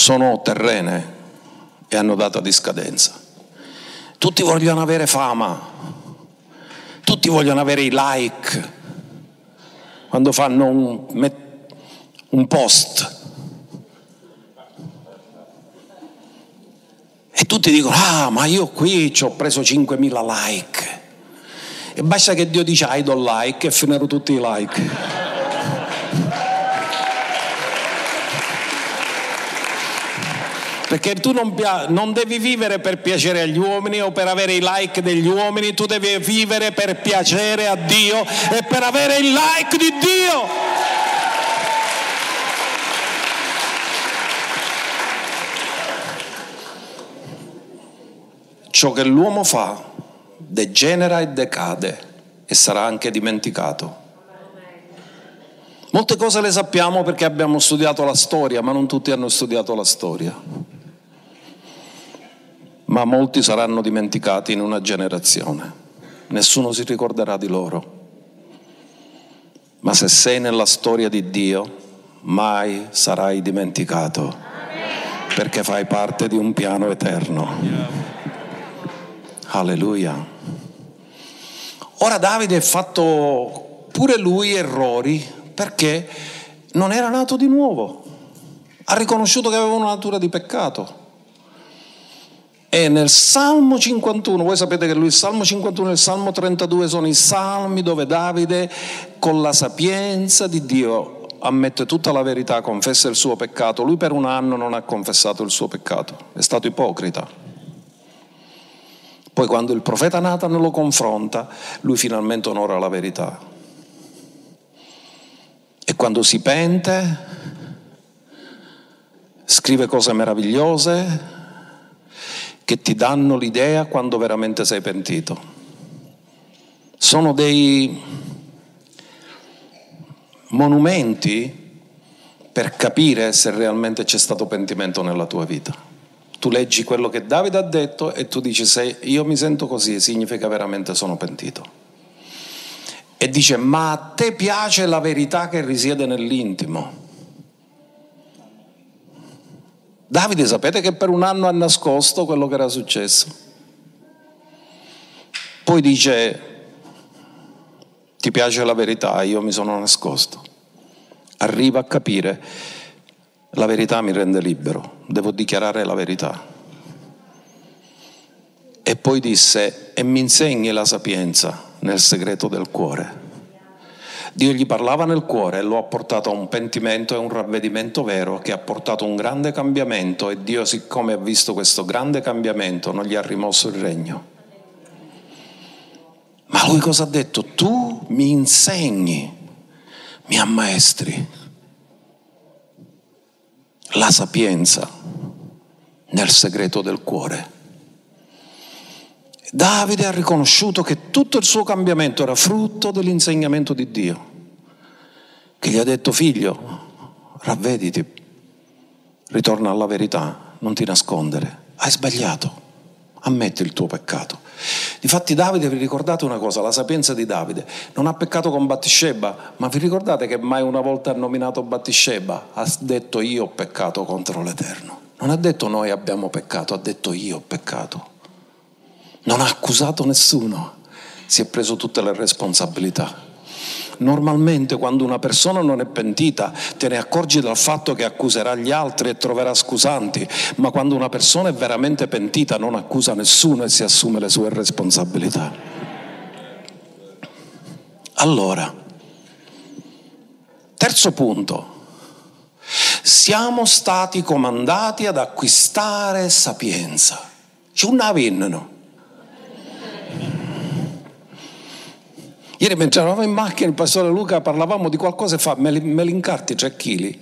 sono terrene e hanno data di scadenza. Tutti vogliono avere fama, tutti vogliono avere i like quando fanno un, un post. E tutti dicono, ah ma io qui ci ho preso 5.000 like. E basta che Dio dice, I don't like e finiranno tutti i like. perché tu non, non devi vivere per piacere agli uomini o per avere i like degli uomini, tu devi vivere per piacere a Dio e per avere il like di Dio. ciò che l'uomo fa degenera e decade e sarà anche dimenticato. Molte cose le sappiamo perché abbiamo studiato la storia, ma non tutti hanno studiato la storia. Ma molti saranno dimenticati in una generazione. Nessuno si ricorderà di loro. Ma se sei nella storia di Dio, mai sarai dimenticato, perché fai parte di un piano eterno. Alleluia. Ora Davide ha fatto pure lui errori perché non era nato di nuovo, ha riconosciuto che aveva una natura di peccato. E nel Salmo 51, voi sapete che lui il Salmo 51 e il Salmo 32 sono i salmi dove Davide con la sapienza di Dio ammette tutta la verità, confessa il suo peccato. Lui per un anno non ha confessato il suo peccato, è stato ipocrita. Poi quando il profeta Nathan lo confronta, lui finalmente onora la verità. E quando si pente, scrive cose meravigliose che ti danno l'idea quando veramente sei pentito. Sono dei monumenti per capire se realmente c'è stato pentimento nella tua vita. Tu leggi quello che Davide ha detto e tu dici se io mi sento così significa veramente sono pentito e dice ma a te piace la verità che risiede nell'intimo. Davide sapete che per un anno ha nascosto quello che era successo. Poi dice ti piace la verità, io mi sono nascosto. Arriva a capire la verità mi rende libero, devo dichiarare la verità. E poi disse e mi insegni la sapienza nel segreto del cuore. Dio gli parlava nel cuore e lo ha portato a un pentimento e un ravvedimento vero che ha portato un grande cambiamento e Dio siccome ha visto questo grande cambiamento non gli ha rimosso il regno. Ma lui cosa ha detto? Tu mi insegni, mi ammaestri la sapienza nel segreto del cuore. Davide ha riconosciuto che tutto il suo cambiamento era frutto dell'insegnamento di Dio, che gli ha detto figlio, ravvediti, ritorna alla verità, non ti nascondere, hai sbagliato, ammetti il tuo peccato. Difatti Davide, vi ricordate una cosa, la sapienza di Davide, non ha peccato con Battisceba, ma vi ricordate che mai una volta ha nominato Battisceba? Ha detto io ho peccato contro l'Eterno. Non ha detto noi abbiamo peccato, ha detto io ho peccato non ha accusato nessuno, si è preso tutte le responsabilità. Normalmente quando una persona non è pentita te ne accorgi dal fatto che accuserà gli altri e troverà scusanti, ma quando una persona è veramente pentita non accusa nessuno e si assume le sue responsabilità. Allora, terzo punto, siamo stati comandati ad acquistare sapienza. C'è un avenno. Ieri mentre eravamo in macchina il pastore Luca parlavamo di qualcosa e fa me, li, incarti 3 kg.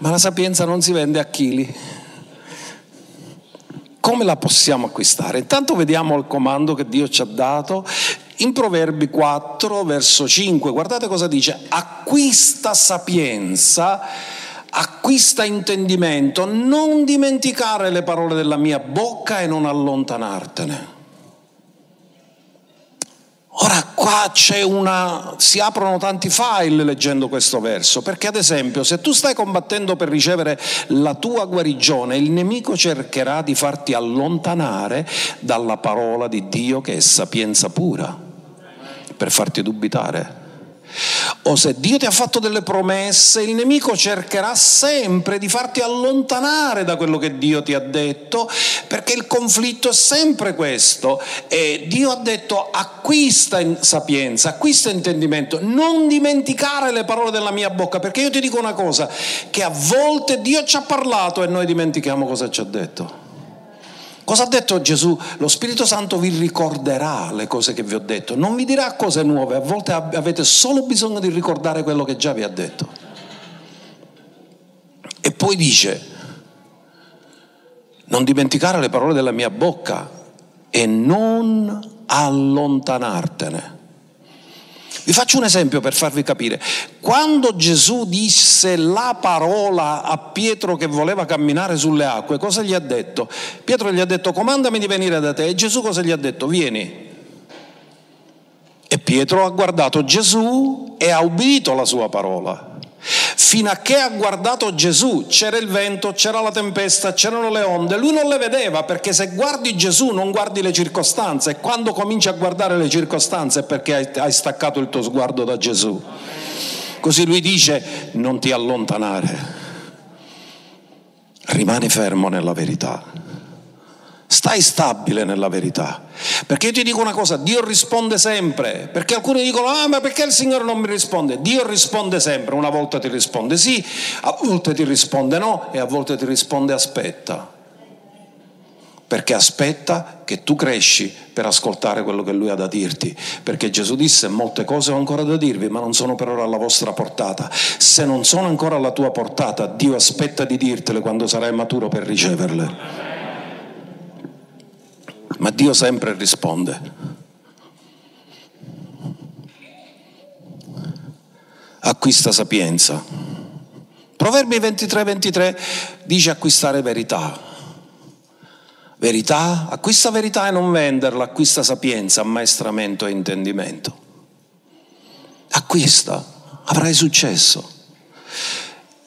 Ma la sapienza non si vende a chili. Come la possiamo acquistare? Intanto vediamo il comando che Dio ci ha dato in Proverbi 4, verso 5. Guardate cosa dice. Acquista sapienza acquista intendimento, non dimenticare le parole della mia bocca e non allontanartene. Ora qua c'è una, si aprono tanti file leggendo questo verso, perché ad esempio se tu stai combattendo per ricevere la tua guarigione, il nemico cercherà di farti allontanare dalla parola di Dio che è sapienza pura, per farti dubitare. O se Dio ti ha fatto delle promesse, il nemico cercherà sempre di farti allontanare da quello che Dio ti ha detto, perché il conflitto è sempre questo. E Dio ha detto acquista sapienza, acquista intendimento, non dimenticare le parole della mia bocca, perché io ti dico una cosa, che a volte Dio ci ha parlato e noi dimentichiamo cosa ci ha detto. Cosa ha detto Gesù? Lo Spirito Santo vi ricorderà le cose che vi ho detto, non vi dirà cose nuove, a volte avete solo bisogno di ricordare quello che già vi ha detto. E poi dice, non dimenticare le parole della mia bocca e non allontanartene. Vi faccio un esempio per farvi capire. Quando Gesù disse la parola a Pietro che voleva camminare sulle acque, cosa gli ha detto? Pietro gli ha detto comandami di venire da te e Gesù cosa gli ha detto? Vieni. E Pietro ha guardato Gesù e ha ubbidito la sua parola. Fino a che ha guardato Gesù, c'era il vento, c'era la tempesta, c'erano le onde, lui non le vedeva perché se guardi Gesù non guardi le circostanze e quando cominci a guardare le circostanze è perché hai staccato il tuo sguardo da Gesù. Così lui dice non ti allontanare, rimani fermo nella verità. Stai stabile nella verità. Perché io ti dico una cosa, Dio risponde sempre. Perché alcuni dicono, ah ma perché il Signore non mi risponde? Dio risponde sempre, una volta ti risponde sì, a volte ti risponde no e a volte ti risponde aspetta. Perché aspetta che tu cresci per ascoltare quello che Lui ha da dirti. Perché Gesù disse, molte cose ho ancora da dirvi, ma non sono per ora alla vostra portata. Se non sono ancora alla tua portata, Dio aspetta di dirtele quando sarai maturo per riceverle ma Dio sempre risponde. Acquista sapienza. Proverbi 23, 23 dice acquistare verità. Verità, acquista verità e non venderla, acquista sapienza, ammaestramento e intendimento. Acquista, avrai successo.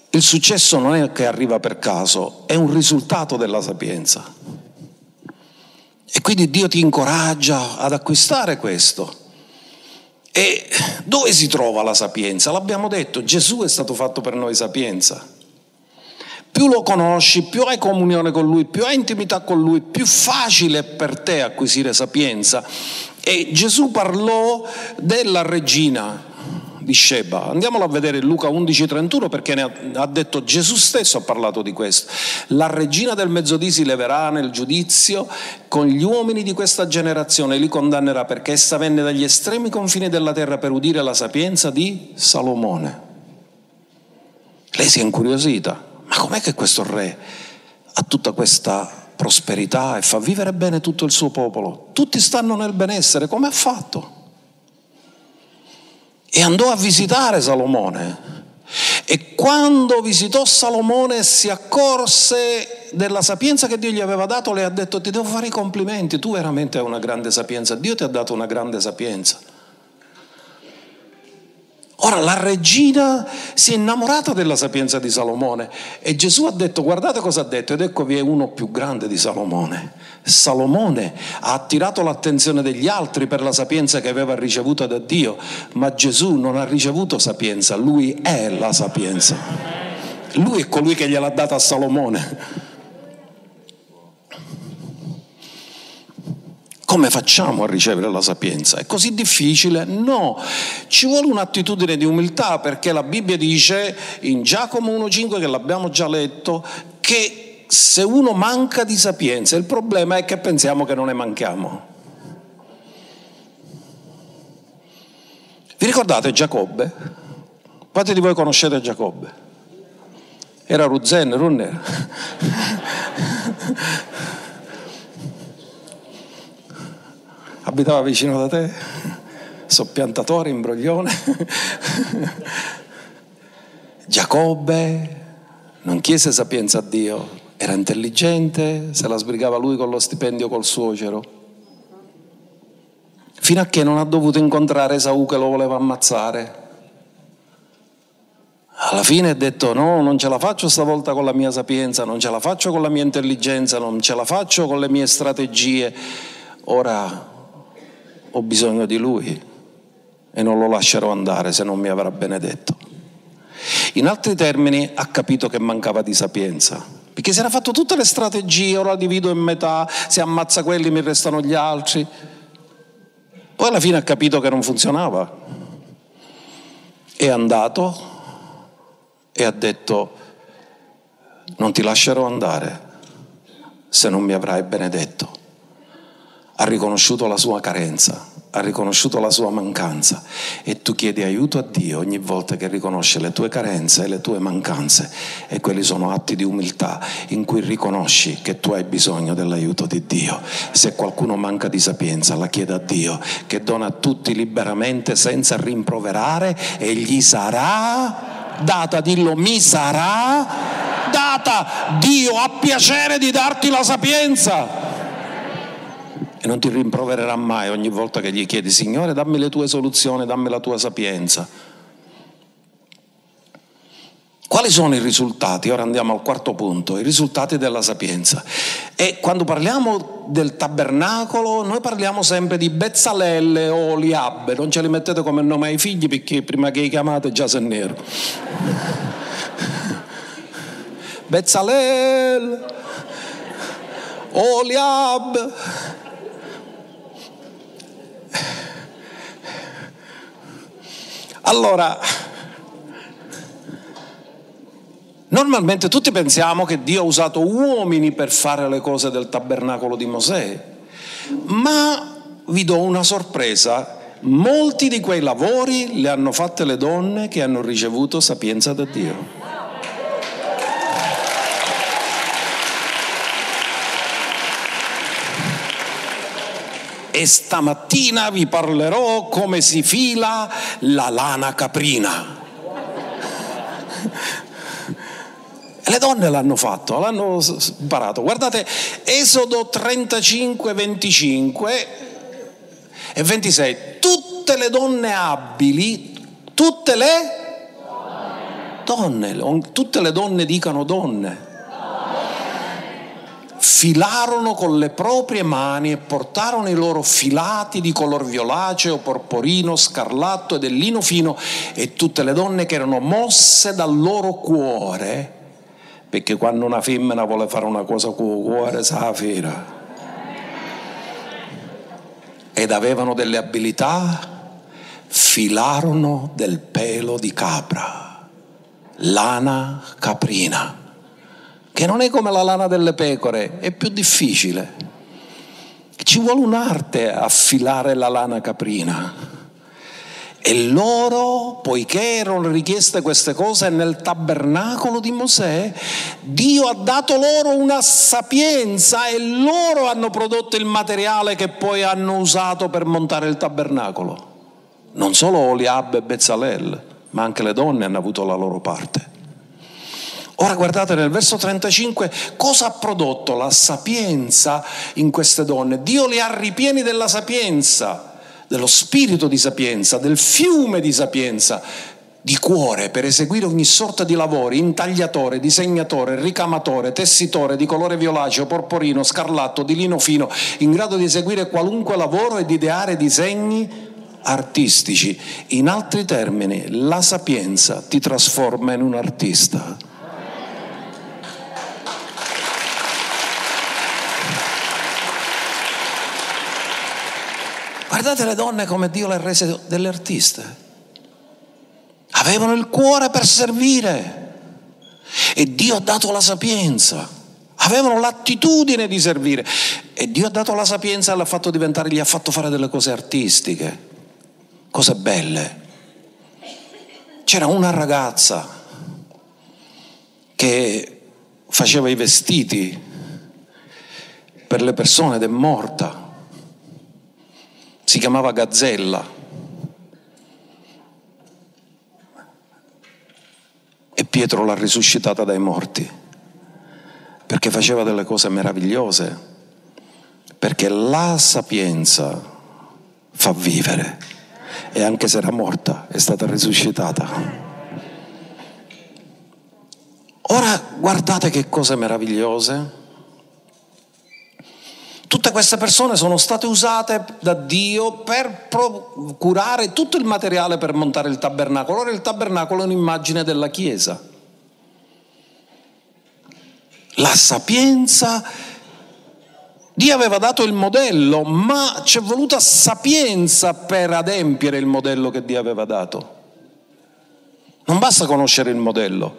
Il successo non è che arriva per caso, è un risultato della sapienza. E quindi Dio ti incoraggia ad acquistare questo. E dove si trova la sapienza? L'abbiamo detto, Gesù è stato fatto per noi sapienza. Più lo conosci, più hai comunione con Lui, più hai intimità con Lui, più facile è per te acquisire sapienza. E Gesù parlò della regina, di Sheba. Andiamolo a vedere Luca 11:31 perché ha, ha, detto Gesù stesso ha parlato di questo. La regina del mezzodì si leverà nel giudizio con gli uomini di questa generazione e li condannerà perché essa venne dagli estremi confini della terra per udire la sapienza di Salomone. Lei si è incuriosita, ma com'è che questo re ha tutta questa prosperità e fa vivere bene tutto il suo popolo? Tutti stanno nel benessere, come ha fatto? E andò a visitare Salomone. E quando visitò Salomone si accorse della sapienza che Dio gli aveva dato, le ha detto ti devo fare i complimenti, tu veramente hai una grande sapienza, Dio ti ha dato una grande sapienza. Ora la regina si è innamorata della sapienza di Salomone e Gesù ha detto guardate cosa ha detto ed ecco vi è uno più grande di Salomone. Salomone ha attirato l'attenzione degli altri per la sapienza che aveva ricevuto da Dio, ma Gesù non ha ricevuto sapienza, lui è la sapienza. Lui è colui che gliel'ha data a Salomone. Come facciamo a ricevere la sapienza? È così difficile? No, ci vuole un'attitudine di umiltà perché la Bibbia dice in Giacomo 1.5 che l'abbiamo già letto che se uno manca di sapienza, il problema è che pensiamo che non ne manchiamo. Vi ricordate Giacobbe? Quanti di voi conoscete Giacobbe? Era Ruzzen, non *laughs* era? Abitava vicino da te, soppiantatore, imbroglione. Giacobbe non chiese sapienza a Dio, era intelligente, se la sbrigava lui con lo stipendio col suocero. Fino a che non ha dovuto incontrare Esaù che lo voleva ammazzare. Alla fine ha detto no, non ce la faccio stavolta con la mia sapienza, non ce la faccio con la mia intelligenza, non ce la faccio con le mie strategie. Ora ho bisogno di lui e non lo lascerò andare se non mi avrà benedetto. In altri termini ha capito che mancava di sapienza, perché si era fatto tutte le strategie, ora divido in metà, se ammazza quelli mi restano gli altri. Poi alla fine ha capito che non funzionava. È andato e ha detto non ti lascerò andare se non mi avrai benedetto ha riconosciuto la sua carenza ha riconosciuto la sua mancanza e tu chiedi aiuto a Dio ogni volta che riconosce le tue carenze e le tue mancanze e quelli sono atti di umiltà in cui riconosci che tu hai bisogno dell'aiuto di Dio. Se qualcuno manca di sapienza la chieda a Dio che dona a tutti liberamente senza rimproverare e gli sarà data, dillo mi sarà data. Dio ha piacere di darti la sapienza e non ti rimprovererà mai ogni volta che gli chiedi, Signore, dammi le tue soluzioni, dammi la tua sapienza. Quali sono i risultati? Ora andiamo al quarto punto, i risultati della sapienza. E quando parliamo del tabernacolo, noi parliamo sempre di Bezzalelle o Liabbe, non ce li mettete come nome ai figli perché prima che li chiamate già sei nero. Bezzalel, Oliab, Allora, normalmente tutti pensiamo che Dio ha usato uomini per fare le cose del tabernacolo di Mosè, ma vi do una sorpresa, molti di quei lavori li hanno fatti le donne che hanno ricevuto sapienza da Dio. E stamattina vi parlerò come si fila la lana caprina. Le donne l'hanno fatto, l'hanno imparato. Guardate, Esodo 35, 25 e 26. Tutte le donne abili, tutte le donne, tutte le donne dicano donne filarono con le proprie mani e portarono i loro filati di color violaceo, porporino, scarlatto e del lino fino e tutte le donne che erano mosse dal loro cuore, perché quando una femmina vuole fare una cosa con il cuore sa fira, ed avevano delle abilità, filarono del pelo di capra, lana caprina che non è come la lana delle pecore, è più difficile. Ci vuole un'arte a filare la lana caprina. E loro, poiché erano richieste queste cose nel tabernacolo di Mosè, Dio ha dato loro una sapienza e loro hanno prodotto il materiale che poi hanno usato per montare il tabernacolo. Non solo Oliab e Bezzalel, ma anche le donne hanno avuto la loro parte. Ora guardate nel verso 35 cosa ha prodotto la sapienza in queste donne. Dio le ha ripieni della sapienza, dello spirito di sapienza, del fiume di sapienza, di cuore per eseguire ogni sorta di lavori, intagliatore, disegnatore, ricamatore, tessitore di colore violaceo, porporino, scarlatto, di lino fino, in grado di eseguire qualunque lavoro e di ideare disegni artistici. In altri termini, la sapienza ti trasforma in un artista. Guardate le donne come Dio le ha rese delle artiste. Avevano il cuore per servire e Dio ha dato la sapienza. Avevano l'attitudine di servire e Dio ha dato la sapienza e l'ha fatto diventare, gli ha fatto fare delle cose artistiche, cose belle. C'era una ragazza che faceva i vestiti per le persone ed è morta si chiamava Gazzella. E Pietro l'ha risuscitata dai morti, perché faceva delle cose meravigliose, perché la sapienza fa vivere e anche se era morta è stata risuscitata. Ora guardate che cose meravigliose Tutte queste persone sono state usate da Dio per procurare tutto il materiale per montare il tabernacolo. Ora il tabernacolo è un'immagine della Chiesa. La sapienza, Dio aveva dato il modello, ma c'è voluta sapienza per adempiere il modello che Dio aveva dato. Non basta conoscere il modello.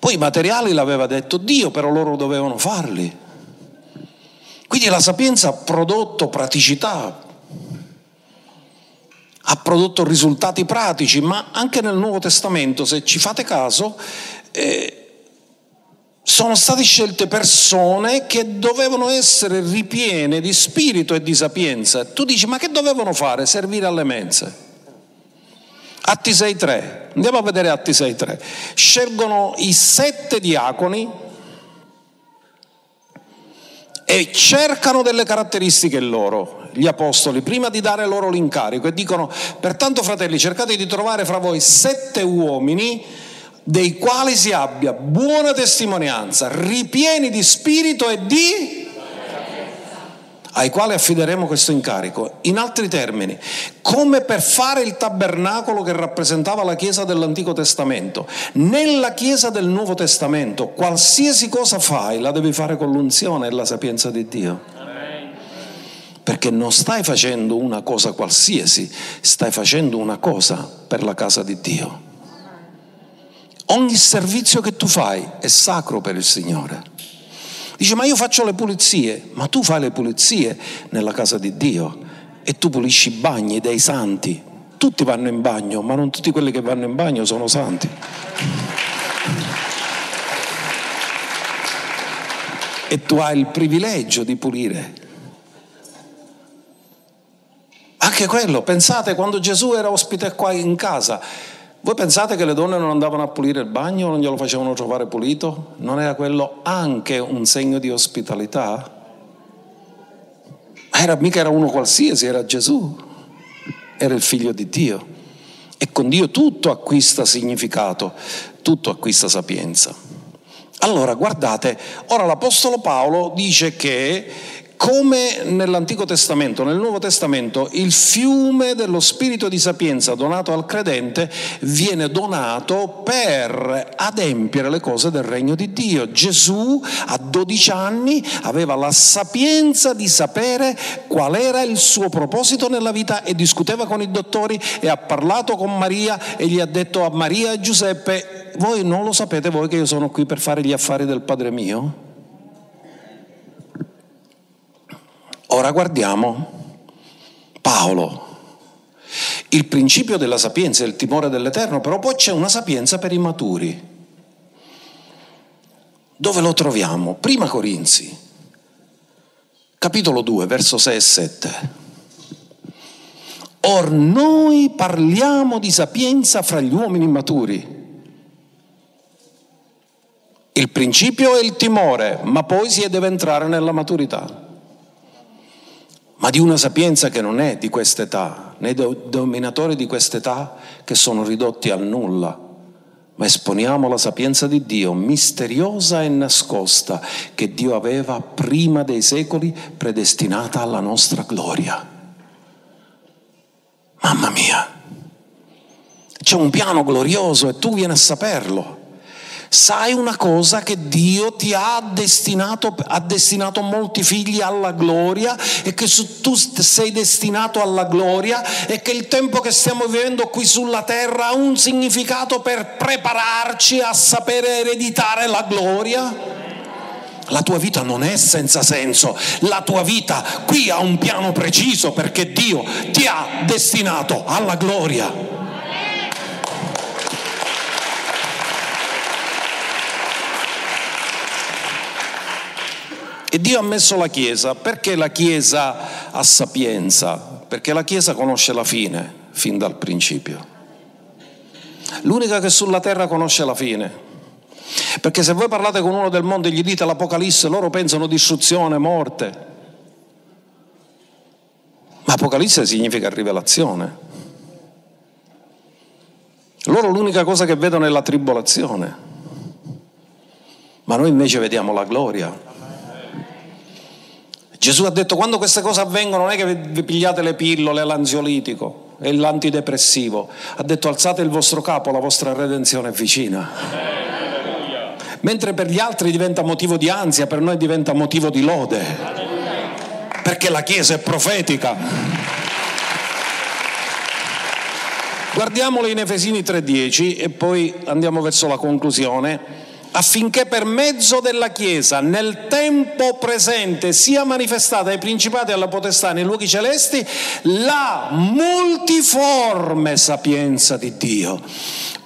Poi i materiali l'aveva detto Dio, però loro dovevano farli. Quindi la sapienza ha prodotto praticità, ha prodotto risultati pratici, ma anche nel Nuovo Testamento, se ci fate caso, eh, sono state scelte persone che dovevano essere ripiene di spirito e di sapienza. Tu dici, ma che dovevano fare? Servire alle mense. Atti 6.3, andiamo a vedere Atti 6.3. Scelgono i sette diaconi e cercano delle caratteristiche loro, gli apostoli, prima di dare loro l'incarico e dicono, pertanto fratelli, cercate di trovare fra voi sette uomini dei quali si abbia buona testimonianza, ripieni di spirito e di ai quali affideremo questo incarico. In altri termini, come per fare il tabernacolo che rappresentava la Chiesa dell'Antico Testamento, nella Chiesa del Nuovo Testamento, qualsiasi cosa fai la devi fare con l'unzione e la sapienza di Dio. Perché non stai facendo una cosa qualsiasi, stai facendo una cosa per la casa di Dio. Ogni servizio che tu fai è sacro per il Signore. Dice, ma io faccio le pulizie, ma tu fai le pulizie nella casa di Dio e tu pulisci i bagni dei santi. Tutti vanno in bagno, ma non tutti quelli che vanno in bagno sono santi. E tu hai il privilegio di pulire. Anche quello, pensate quando Gesù era ospite qua in casa, voi pensate che le donne non andavano a pulire il bagno, non glielo facevano trovare pulito? Non era quello anche un segno di ospitalità? Era, mica era uno qualsiasi, era Gesù, era il figlio di Dio. E con Dio tutto acquista significato, tutto acquista sapienza. Allora, guardate, ora l'Apostolo Paolo dice che come nell'Antico Testamento, nel Nuovo Testamento, il fiume dello spirito di sapienza donato al credente viene donato per adempiere le cose del regno di Dio. Gesù a 12 anni aveva la sapienza di sapere qual era il suo proposito nella vita e discuteva con i dottori e ha parlato con Maria e gli ha detto a Maria e Giuseppe, voi non lo sapete voi che io sono qui per fare gli affari del Padre mio? Ora guardiamo Paolo. Il principio della sapienza è il timore dell'Eterno, però poi c'è una sapienza per i maturi. Dove lo troviamo? Prima Corinzi, capitolo 2, verso 6 e 7. Or noi parliamo di sapienza fra gli uomini maturi. Il principio è il timore, ma poi si deve entrare nella maturità ma di una sapienza che non è di quest'età, né dei dominatori di quest'età che sono ridotti al nulla, ma esponiamo la sapienza di Dio, misteriosa e nascosta, che Dio aveva prima dei secoli predestinata alla nostra gloria. Mamma mia, c'è un piano glorioso e tu vieni a saperlo sai una cosa che Dio ti ha destinato, ha destinato molti figli alla gloria e che tu sei destinato alla gloria e che il tempo che stiamo vivendo qui sulla terra ha un significato per prepararci a sapere ereditare la gloria? La tua vita non è senza senso, la tua vita qui ha un piano preciso perché Dio ti ha destinato alla gloria. E Dio ha messo la Chiesa, perché la Chiesa ha sapienza? Perché la Chiesa conosce la fine, fin dal principio. L'unica che sulla terra conosce la fine. Perché se voi parlate con uno del mondo e gli dite l'Apocalisse, loro pensano distruzione, morte. Ma Apocalisse significa rivelazione. Loro l'unica cosa che vedono è la tribolazione. Ma noi invece vediamo la gloria. Gesù ha detto quando queste cose avvengono non è che vi pigliate le pillole, l'ansiolitico e l'antidepressivo, ha detto alzate il vostro capo, la vostra redenzione è vicina. Mentre per gli altri diventa motivo di ansia, per noi diventa motivo di lode, perché la Chiesa è profetica. Guardiamolo in Efesini 3.10 e poi andiamo verso la conclusione. Affinché per mezzo della Chiesa nel tempo presente sia manifestata ai principati e alla potestà nei luoghi celesti la multiforme sapienza di Dio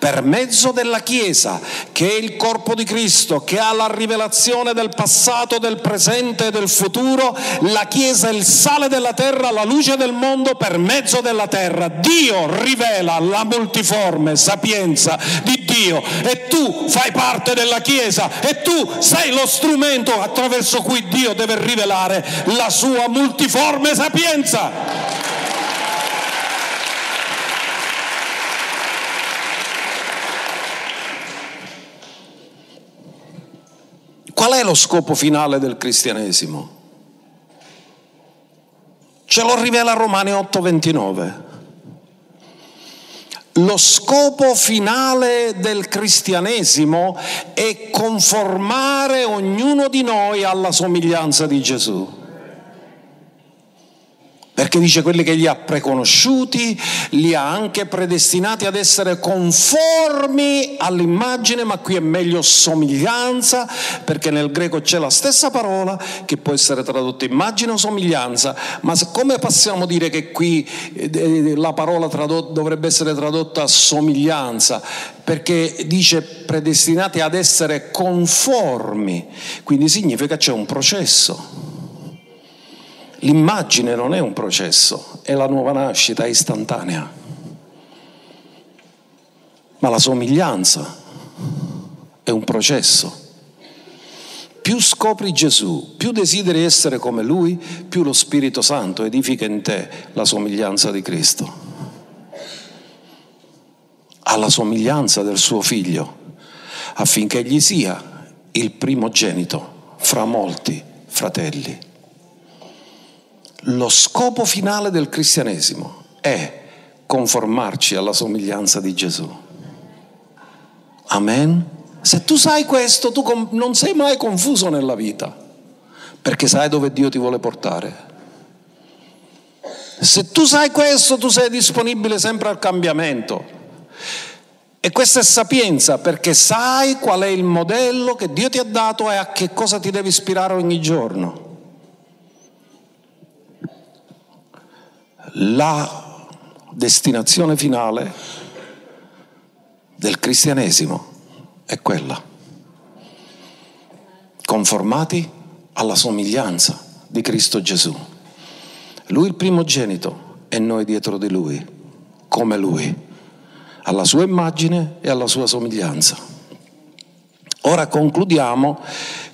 per mezzo della Chiesa, che è il corpo di Cristo, che ha la rivelazione del passato, del presente e del futuro, la Chiesa è il sale della terra, la luce del mondo per mezzo della terra. Dio rivela la multiforme sapienza di Dio e tu fai parte della Chiesa e tu sei lo strumento attraverso cui Dio deve rivelare la sua multiforme sapienza. Qual è lo scopo finale del cristianesimo? Ce lo rivela Romani 8:29. Lo scopo finale del cristianesimo è conformare ognuno di noi alla somiglianza di Gesù perché dice quelli che li ha preconosciuti, li ha anche predestinati ad essere conformi all'immagine, ma qui è meglio somiglianza, perché nel greco c'è la stessa parola che può essere tradotta immagine o somiglianza, ma come possiamo dire che qui eh, eh, la parola tradot- dovrebbe essere tradotta somiglianza? Perché dice predestinati ad essere conformi, quindi significa c'è un processo L'immagine non è un processo, è la nuova nascita istantanea, ma la somiglianza è un processo. Più scopri Gesù, più desideri essere come Lui, più lo Spirito Santo edifica in te la somiglianza di Cristo. Alla somiglianza del suo figlio, affinché egli sia il primogenito fra molti fratelli. Lo scopo finale del cristianesimo è conformarci alla somiglianza di Gesù. Amen? Se tu sai questo, tu non sei mai confuso nella vita, perché sai dove Dio ti vuole portare. Se tu sai questo, tu sei disponibile sempre al cambiamento. E questa è sapienza perché sai qual è il modello che Dio ti ha dato e a che cosa ti deve ispirare ogni giorno. La destinazione finale del cristianesimo è quella. Conformati alla somiglianza di Cristo Gesù. Lui il primogenito e noi dietro di lui, come lui, alla sua immagine e alla sua somiglianza. Ora concludiamo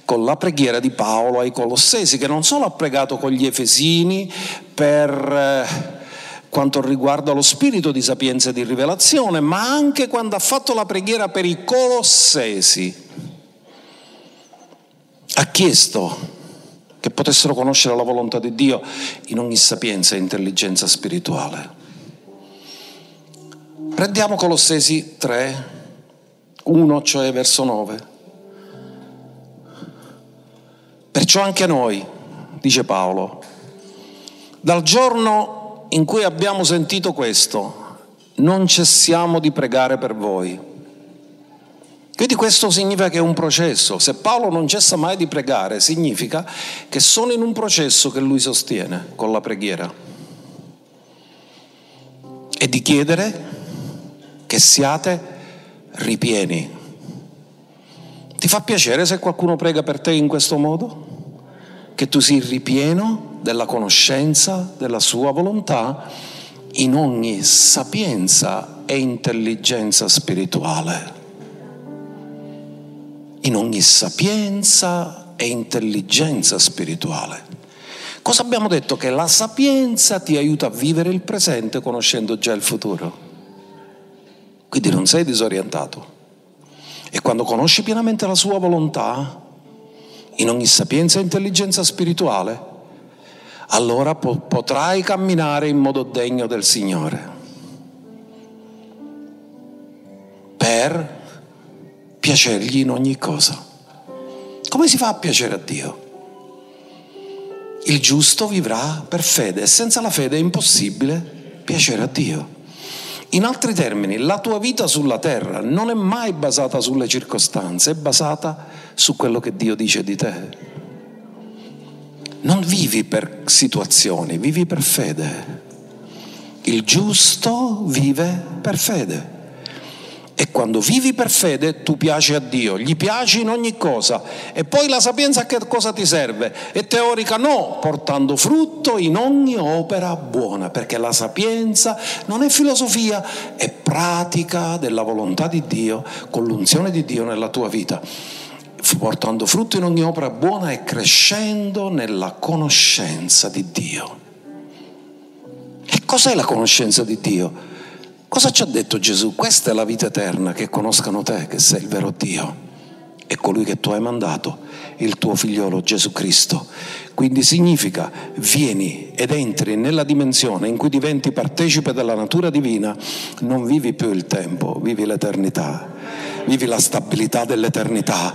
con la preghiera di Paolo ai Colossesi, che non solo ha pregato con gli Efesini per eh, quanto riguarda lo spirito di sapienza e di rivelazione, ma anche quando ha fatto la preghiera per i Colossesi. Ha chiesto che potessero conoscere la volontà di Dio in ogni sapienza e intelligenza spirituale. Prendiamo Colossesi 3, 1, cioè verso 9. Perciò anche noi, dice Paolo, dal giorno in cui abbiamo sentito questo, non cessiamo di pregare per voi. Quindi questo significa che è un processo. Se Paolo non cessa mai di pregare, significa che sono in un processo che lui sostiene con la preghiera. E di chiedere che siate ripieni ti fa piacere se qualcuno prega per te in questo modo? Che tu sii ripieno della conoscenza della sua volontà in ogni sapienza e intelligenza spirituale. In ogni sapienza e intelligenza spirituale. Cosa abbiamo detto? Che la sapienza ti aiuta a vivere il presente conoscendo già il futuro. Quindi non sei disorientato. E quando conosci pienamente la sua volontà, in ogni sapienza e intelligenza spirituale, allora po- potrai camminare in modo degno del Signore. Per piacergli in ogni cosa. Come si fa a piacere a Dio? Il giusto vivrà per fede e senza la fede è impossibile piacere a Dio. In altri termini, la tua vita sulla terra non è mai basata sulle circostanze, è basata su quello che Dio dice di te. Non vivi per situazioni, vivi per fede. Il giusto vive per fede. E quando vivi per fede tu piaci a Dio, gli piaci in ogni cosa. E poi la sapienza a che cosa ti serve? È teorica? No, portando frutto in ogni opera buona, perché la sapienza non è filosofia, è pratica della volontà di Dio con l'unzione di Dio nella tua vita portando frutto in ogni opera buona e crescendo nella conoscenza di Dio. E cos'è la conoscenza di Dio? Cosa ci ha detto Gesù? Questa è la vita eterna, che conoscano te, che sei il vero Dio e colui che tu hai mandato, il tuo figliolo Gesù Cristo. Quindi significa vieni ed entri nella dimensione in cui diventi partecipe della natura divina, non vivi più il tempo, vivi l'eternità vivi la stabilità dell'eternità,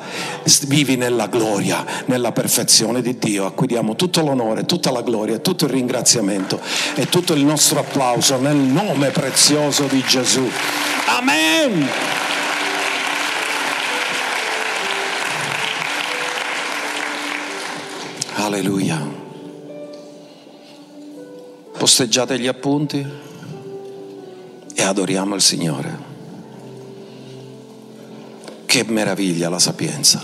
vivi nella gloria, nella perfezione di Dio, a cui diamo tutto l'onore, tutta la gloria, tutto il ringraziamento e tutto il nostro applauso nel nome prezioso di Gesù. Amen. Alleluia. Posteggiate gli appunti e adoriamo il Signore. Che meraviglia la sapienza.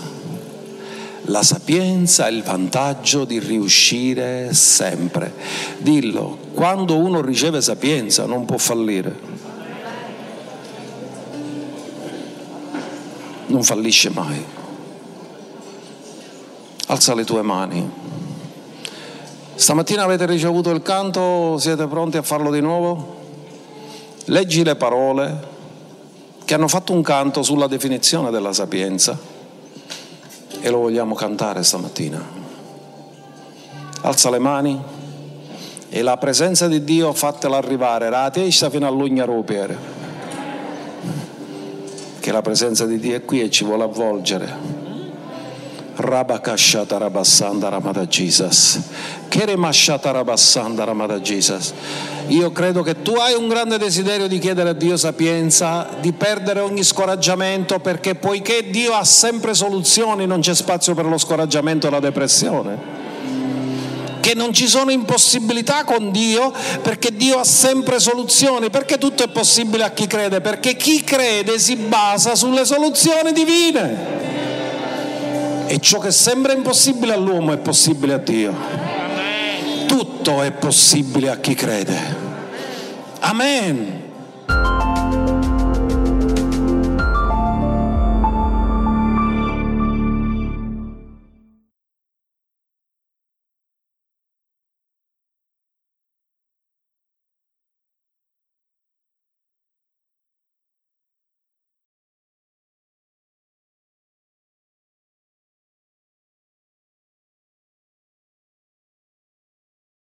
La sapienza è il vantaggio di riuscire sempre. Dillo, quando uno riceve sapienza non può fallire. Non fallisce mai. Alza le tue mani. Stamattina avete ricevuto il canto, siete pronti a farlo di nuovo? Leggi le parole che hanno fatto un canto sulla definizione della sapienza e lo vogliamo cantare stamattina. Alza le mani e la presenza di Dio fatela arrivare, la testa fino all'ugna rupiere. Che la presenza di Dio è qui e ci vuole avvolgere. Rabakashata Rabassanda Ramada Jesus. Keremashata Rabassanda Ramada Jesus. Io credo che tu hai un grande desiderio di chiedere a Dio sapienza, di perdere ogni scoraggiamento, perché poiché Dio ha sempre soluzioni, non c'è spazio per lo scoraggiamento e la depressione che non ci sono impossibilità con Dio perché Dio ha sempre soluzioni, perché tutto è possibile a chi crede, perché chi crede si basa sulle soluzioni divine. E ciò che sembra impossibile all'uomo è possibile a Dio. Tutto è possibile a chi crede. Amen.